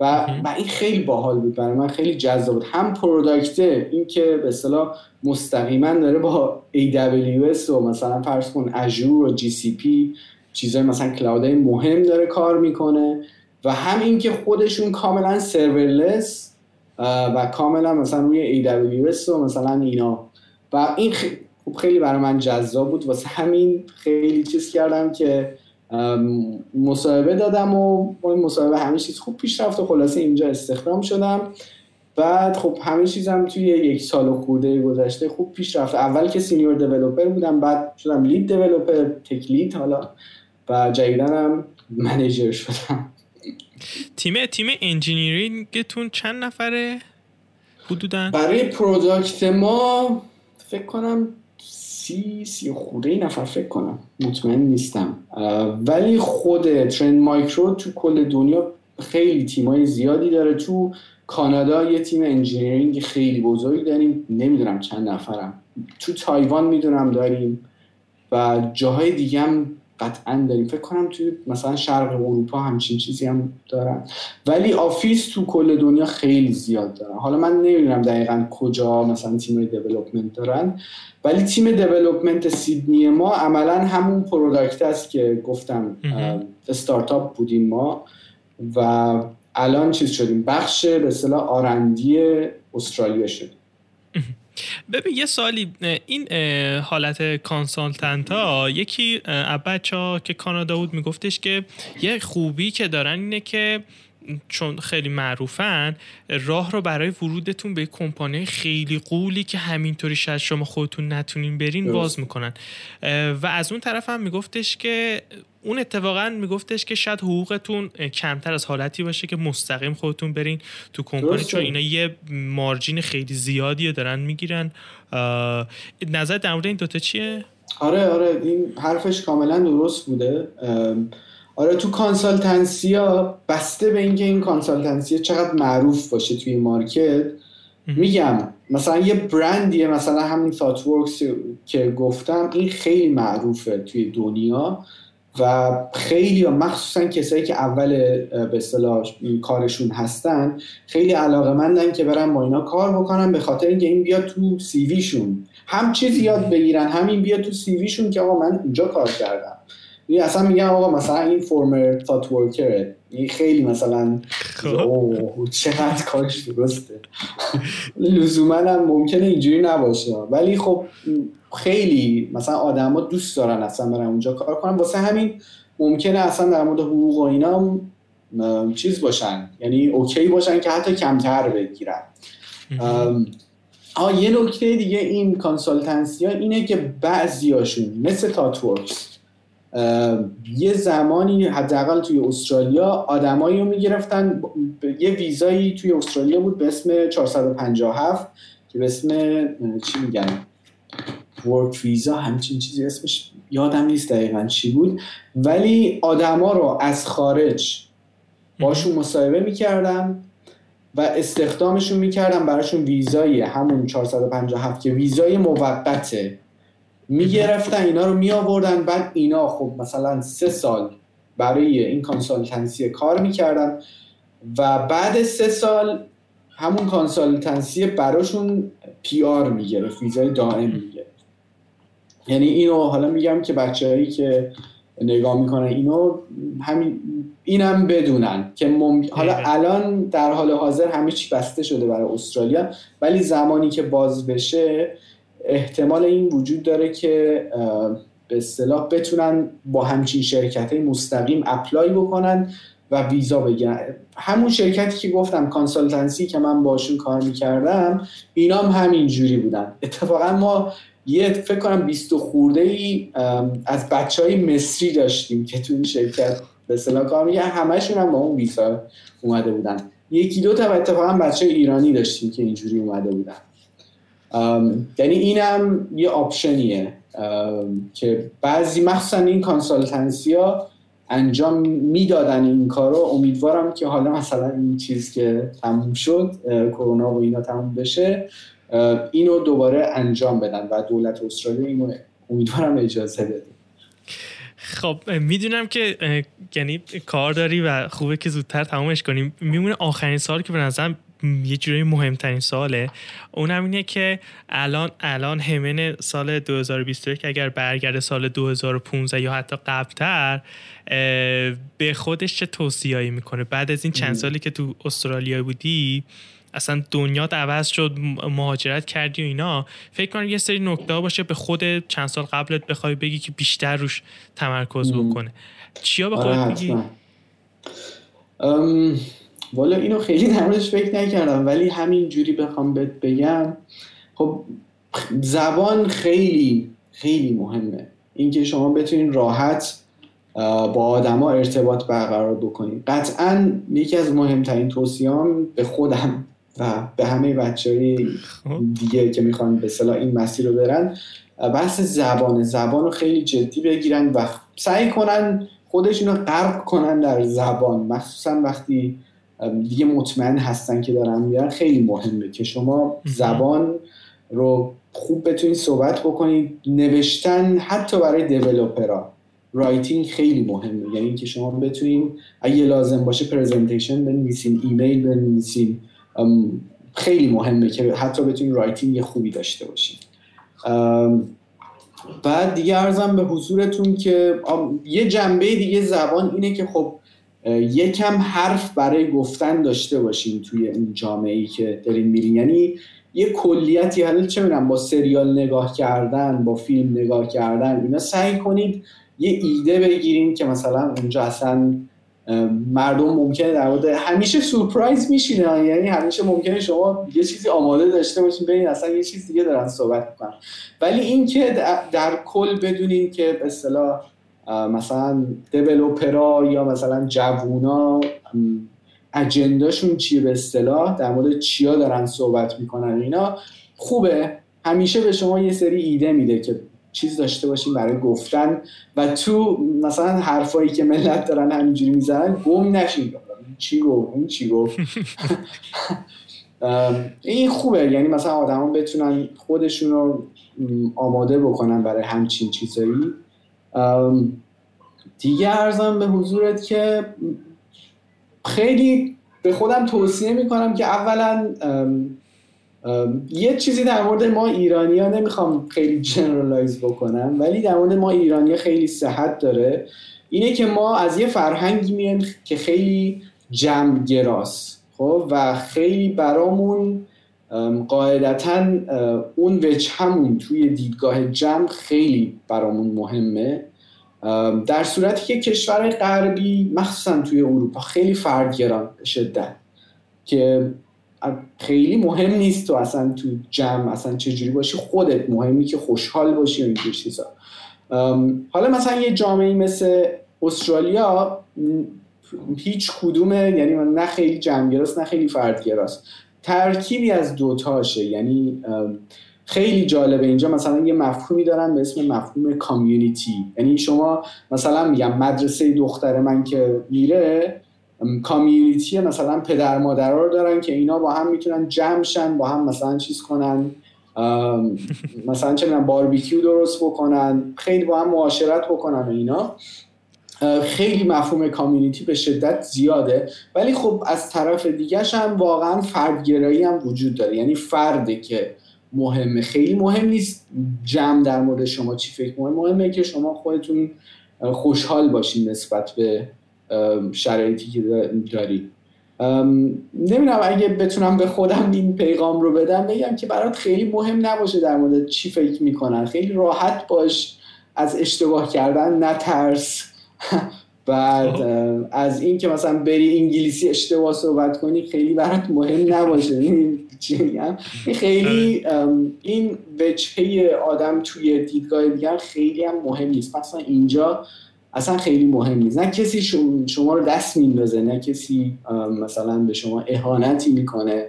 و, و این خیلی باحال بود برای من خیلی جذاب بود. هم product ه این که به اصطلاح مستقیما داره با AWS و مثلا فرض کن Azure و GCP چیزای مثلا cloud های مهم داره کار می‌کنه. و هم این که خودشون کاملا serverless و کاملا مثلا روی AWS و مثلا اینا. و این خب خیلی برای من جذاب بود. واسه همین خیلی چیز کردم که مصاحبه دادم و این مصاحبه همه چیز خوب پیش رفت و خلاصه اینجا استخدام شدم. بعد خب همه چیزم توی یک سال و خورده گذشته خوب پیش رفت. اول که senior developer بودم بعد شدم lead developer tech lead حالا. و جدیدنم manager شدم. تیم تیم engineering تون چند نفره حدودا؟ برای product ما فکر کنم سی سی خورده ای نفر فکر کنم. مطمئن نیستم. ولی خود Trend Micro تو کل دنیا خیلی تیمای زیادی داره. تو کانادا یه تیم engineering خیلی بزرگی داریم. نمی‌دونم چند نفرم. تو تایوان می‌دونم داریم. و جاهای دیگه هم قطعا داریم. فکر کنم توی مثلا شرق اروپا همچین چیزی هم دارن. ولی office تو کل دنیا خیلی زیاد دارن. حالا من نمی‌دونم دقیقا کجا مثلا تیم development دارن. ولی تیم development سیدنی ما عملا همون product است که گفتم استارتاپ بودیم ما. و الان چیز شدیم. بخش به اصطلاح R&D استرالیا شدیم. ببین یه سالی این حالت کانسالتنت ها یکی بچه ها که کانادا بود میگفتش که یه خوبی که دارن اینه که چون خیلی معروفن راه رو برای ورودتون به کمپانی خیلی قولی که همینطوری شاید شما خودتون نتونین برین باز می‌کنن. و از اون طرف هم میگفتش که اون اتفاقا میگفتش که شاید حقوقتون کمتر از حالتی باشه که مستقیم خودتون برین تو کمپانی چون اینا یه margin خیلی زیادی دارن می‌گیرن. نظر در مورد این دوتا چیه؟ آره آره این حرفش کاملا درست بوده. آره تو consultancy ها بسته به اینکه این consultancy چقدر معروف باشه توی market میگم مثلا یه برندیه مثلا همین Thoughtworks که گفتم این خیلی معروفه توی دنیا. و خیلی مخصوصا کسایی که اول به اصطلاح کارشون هستن خیلی علاقه مندن که برن با اینا کار بکنن به خاطر اینکه این بیاد تو سیویشون هم چیزی یاد بگیرن همین بیاد تو سیویشون که آقا من اینجا کار کردم. این اصلا میگم آقا مثلا این فرمر تات ورکره این خیلی مثلا خب. چقدر کارش درسته. لزوما هم ممکنه اینجوری نباشه. ولی خب خیلی مثلا آدما دوست دارن اصلا برن اونجا کار کنن. واسه همین ممکنه اصلا در مورد حقوق و اینا چیز باشن. یعنی okay باشن که حتی کمتر بگیرن. آه یه نکته دیگه این consultancy ها اینه که بعضیاشون مثل Thoughtworks یه زمانی حداقل توی استرالیا آدمایی رو می‌گرفتن. یه ویزایی توی استرالیا بود به اسم 457 که به اسم چی میگن؟ ورک ویزا همچین چیزی اسمش یادم نیست دقیقا چی بود. ولی آدما رو از خارج باشون مصاحبه می‌کردم و استخدامشون می‌کردم براشون ویزای همون 457 که ویزای موقته. می‌گرفتن اینا رو می آوردن بعد اینا خب مثلا سه سال برای این کانسالتنسی کار می‌کردن و بعد سه سال همون consultancy براشون PR می‌گرفت ویزای دائم می‌گرفت. یعنی اینو حالا میگم که بچههایی که نگاه می‌کنن اینو همین اینم بدونن که حالا الان در حال حاضر همه چی بسته شده برای استرالیا ولی زمانی که باز بشه احتمال این وجود داره که به اصطلاح بتونن با همچین شرکت های مستقیم apply بکنن و ویزا بگیرن. همون شرکتی که گفتم consultancy که من باشون کار می‌کردم اینا هم همین جوری بودن. اتفاقا ما یه فکر کنم 20 خورده ای از بچه های مصری داشتیم که تو این شرکت به اصطلاح کار می‌کردن همشون هم با اون ویزا اومده بودن. یکی دو تا اتفاقا بچه ایرانی داشتیم که اینجوری اومده بودن. یعنی اینم یه option یه که بعضی مخصوصا این کانسالتنسی ها انجام می‌دادن این کارو. امیدوارم که حالا مثلا این چیز که تموم شد کرونا و اینا تموم بشه اینو دوباره انجام بدن و دولت استرالیا اینو امیدوارم اجازه بده. خب می‌دونم که یعنی کار داری و خوبه که زودتر تمامش کنیم. میمونه آخرین سال که به نظرم یه جوری مهمترین ساله. اونم اینه که الان الان همن سال 2021 اگر برگرده سال 2015 یا حتی قبلتر به خودش چه توصیه‌ای می‌کنه؟ بعد از این چند سالی که تو استرالیا بودی اصلا دنیا عوض شد مهاجرت کردی و اینا. فکر کنم یه سری نکته باشه به خود چند سال قبلت بخوای بگی که بیشتر روش تمرکز بکنه. چیا به خودت میگی؟ والا اینو خیلی نمازش فکر نکردم ولی همین جوری بخوام بهت بگم خب زبان خیلی خیلی مهمه. اینکه شما بتونین راحت با آدما ارتباط برقرار بکنید قطعا یکی از مهمترین توصیام به خودم و به همه بچه های. دیگه که می‌خوان به صلاح این مسیر رو برن بحث زبان زبان رو خیلی جدی بگیرن و سعی کنن خودشون رو غرق کنن در زبان. مخصوصا وقتی دیگه مطمئن هستن که دارن میرن. خیلی مهمه که شما زبان رو خوب بتونید صحبت بکنید. نوشتن حتی برای developer ا writing خیلی مهمه. یعنی که شما بتونید اگه لازم باشه presentation بنویسین ایمیل بنویسین. خیلی مهمه که حتی بتونید writing خوبی داشته باشین. بعد دیگه ارزم به حضورتون که یه جنبه دیگه زبان اینه که خب یکم حرف برای گفتن داشته باشین توی اون جامعه ای که دارین میرین. یعنی یه کلیتی حالا چه می‌دونم با سریال نگاه کردن با فیلم نگاه کردن اینا سعی کنید یه ایده بگیرین که مثلا اونجا اصلا مردم ممکنه در مورد همیشه سورپرایز میشینه یعنی همیشه ممکنه شما یه چیزی آماده داشته باشین ببین اصلا یه چیز دیگه دارن صحبت می‌کنن. ولی اینکه در کل بدونین که به اصطلاح مثلا دیولوپرا یا مثلا جوونا اجنداشون چیه به اصطلاح؟ در مورد چیا دارن صحبت می‌کنن اینا؟ خوبه. همیشه به شما یه سری ایده میده که چیز داشته باشیم برای گفتن و تو مثلا حرفایی که ملت دارن همینجوری می‌زنن گم نشین. چی گفت؟ اون چی گفت؟ این خوبه. یعنی مثلا آدما بتونن خودشون رو آماده بکنن برای همچین چیزایی. دیگه ارزم به حضورت که خیلی به خودم توصیه می‌کنم که اولا یه چیزی در مورد ما ایرانی ها نمی‌خوام خیلی جنرالایز بکنم ولی در مورد ما ایرانی خیلی صحت داره. اینه که ما از یه فرهنگی میایم که خیلی جمع گراست خب؟ و خیلی برامون قاعدتا اون همون توی دیدگاه جمع خیلی برامون مهمه. در صورتی که کشور غربی مخصوصا توی اروپا خیلی فردگران شدن که خیلی مهم نیست تو اصلا تو جمع اصلا چجوری باشی خودت مهمی که خوشحال باشی و اینجور چیزا. حالا مثلا یه جامعه مثل استرالیا هیچ کدومه یعنی نه خیلی جمعگراست نه خیلی فردگراست. ترکیبی از دوتاشه یعنی خیلی جالبه. اینجا مثلا یه مفهومی دارن به اسم مفهوم کامیونیتی. یعنی شما مثلا میگم مدرسه دختر من که میره کامیونیتی مثلا پدر مادرها رو دارن که اینا با هم می‌تونن جمع شن با هم مثلا چیز کنن. مثلا چه باربیکیو درست بکنن. خیلی با هم معاشرت بکنن و اینا. خیلی مفهوم کامیونیتی به شدت زیاده. ولی خب از طرف دیگهش هم واقعا فردگرایی هم وجود داره. یعنی فرده که مهمه. خیلی مهم نیست جمع در مورد شما چی فکر مهم مهمه که شما خودتون خوشحال باشین نسبت به شرایطی که داری نمی‌دونم اگه بتونم به خودم این پیغام رو بدم بگم که برات خیلی مهم نباشه در مورد چی فکر می‌کنن. خیلی راحت باش از اشتباه کردن نترس. بعد از این که مثلا بری انگلیسی اشتباه صحبت کنی خیلی برات مهم نباشه. این خیلی این وجهه آدم توی دیدگاه دیگر خیلی هم مهم نیست. مثلا اینجا اصلا خیلی مهم نیست. نه کسی شما رو دست میندازه نه کسی مثلا به شما اهانتی می‌کنه.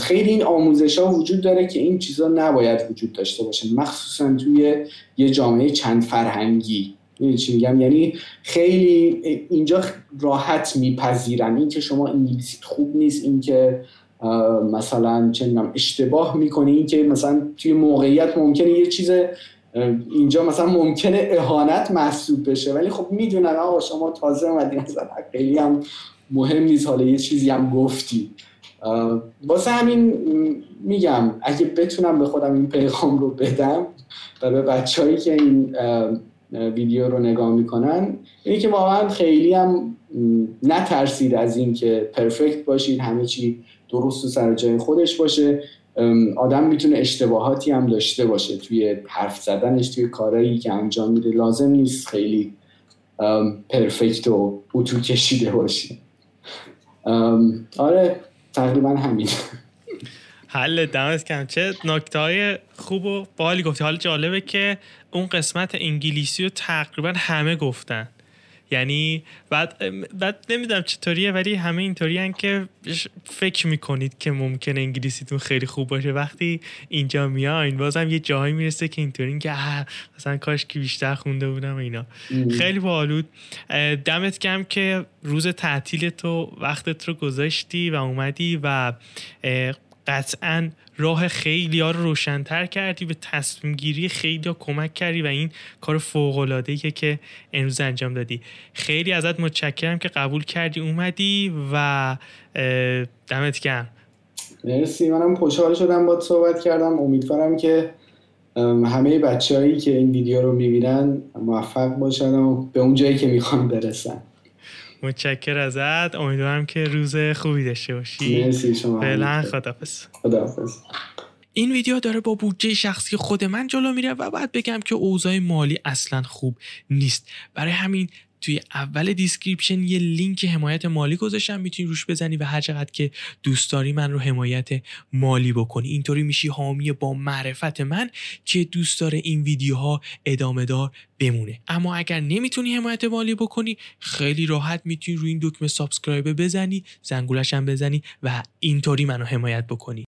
خیلی این آموزش ها وجود داره که این چیزا نباید وجود داشته باشه. مخصوصا توی یه جامعه چند فرهنگی. چی میگم؟ یعنی خیلی اینجا راحت میپذیرن. این که شما انگلیسیت خوب نیست این که مثلا چه اشتباه می‌کنی این که مثلا توی موقعیت ممکنه یه چیز اینجا مثلا ممکنه اهانت محسوب بشه. ولی خب می‌دونن آقا شما تازه اومدین مثلا خیلی هم مهم نیست حالا یه چیزی هم گفتی. واسه همین میگم اگه بتونم به خودم این پیغام رو بدم و به بچههایی که این ویدیو رو نگاه می‌کنن. اینه که واقعا خیلی هم نترسید از این که پرفکت باشید همه چی درست و سر جای خودش باشه. آدم می‌تونه اشتباهاتی هم داشته باشه. توی حرف زدنش توی کارهایی که انجام میده لازم نیست خیلی پرفکت و اتو کشیده باشی. آره تقریبا همین. حل دمت کم. چه نکته های خوب و بالی گفتی. حال جالبه که اون قسمت انگلیسی رو تقریبا همه گفتن. یعنی بعد بعد نمی‌دونم چطوریه ولی همه اینطوری که فکر می‌کنید که ممکنه انگلیسیتون خیلی خوب باشه. وقتی اینجا میاین بازم یه جایی می‌رسه که اینطوری که مثلا کاش که بیشتر خونده بودم اینا. خیلی بالود دمت کم که روز تعطیل تو وقتت رو گذاشتی و اومدی و قطعا راه خیلی ها رو روشنتر کردی به تصمیم گیری خیلی ها کمک کردی و این کار فوق العاده که امروز انجام دادی. خیلی ازت متشکرم که قبول کردی اومدی و دمت گرم. مرسی منم خوشحال شدم با صحبت کردم. امیدوارم که همه بچههایی که این ویدیو رو می‌بینن موفق باشن و به اون جایی که می‌خوان برسن. متشکر ازت. امیدوارم که روز خوبی داشته باشی. مرسی شما. فعلا خدافظ خدافظ این ویدیو داره با بودجه شخصی خود من جلو میره و باید بگم که اوضاع مالی اصلا خوب نیست. برای همین توی اول description یه لینک حمایت مالی گذاشتم می‌تونی روش بزنی و هر چقدر که دوست داری من رو حمایت مالی بکنی. اینطوری میشی حامی با معرفت من که دوست داره این ویدیوها ادامه دار بمونه. اما اگر نمی‌تونی حمایت مالی بکنی خیلی راحت می‌تونی روی این دکمه سابسکرایب بزنی زنگولش هم بزنی و اینطوری منو حمایت بکنی.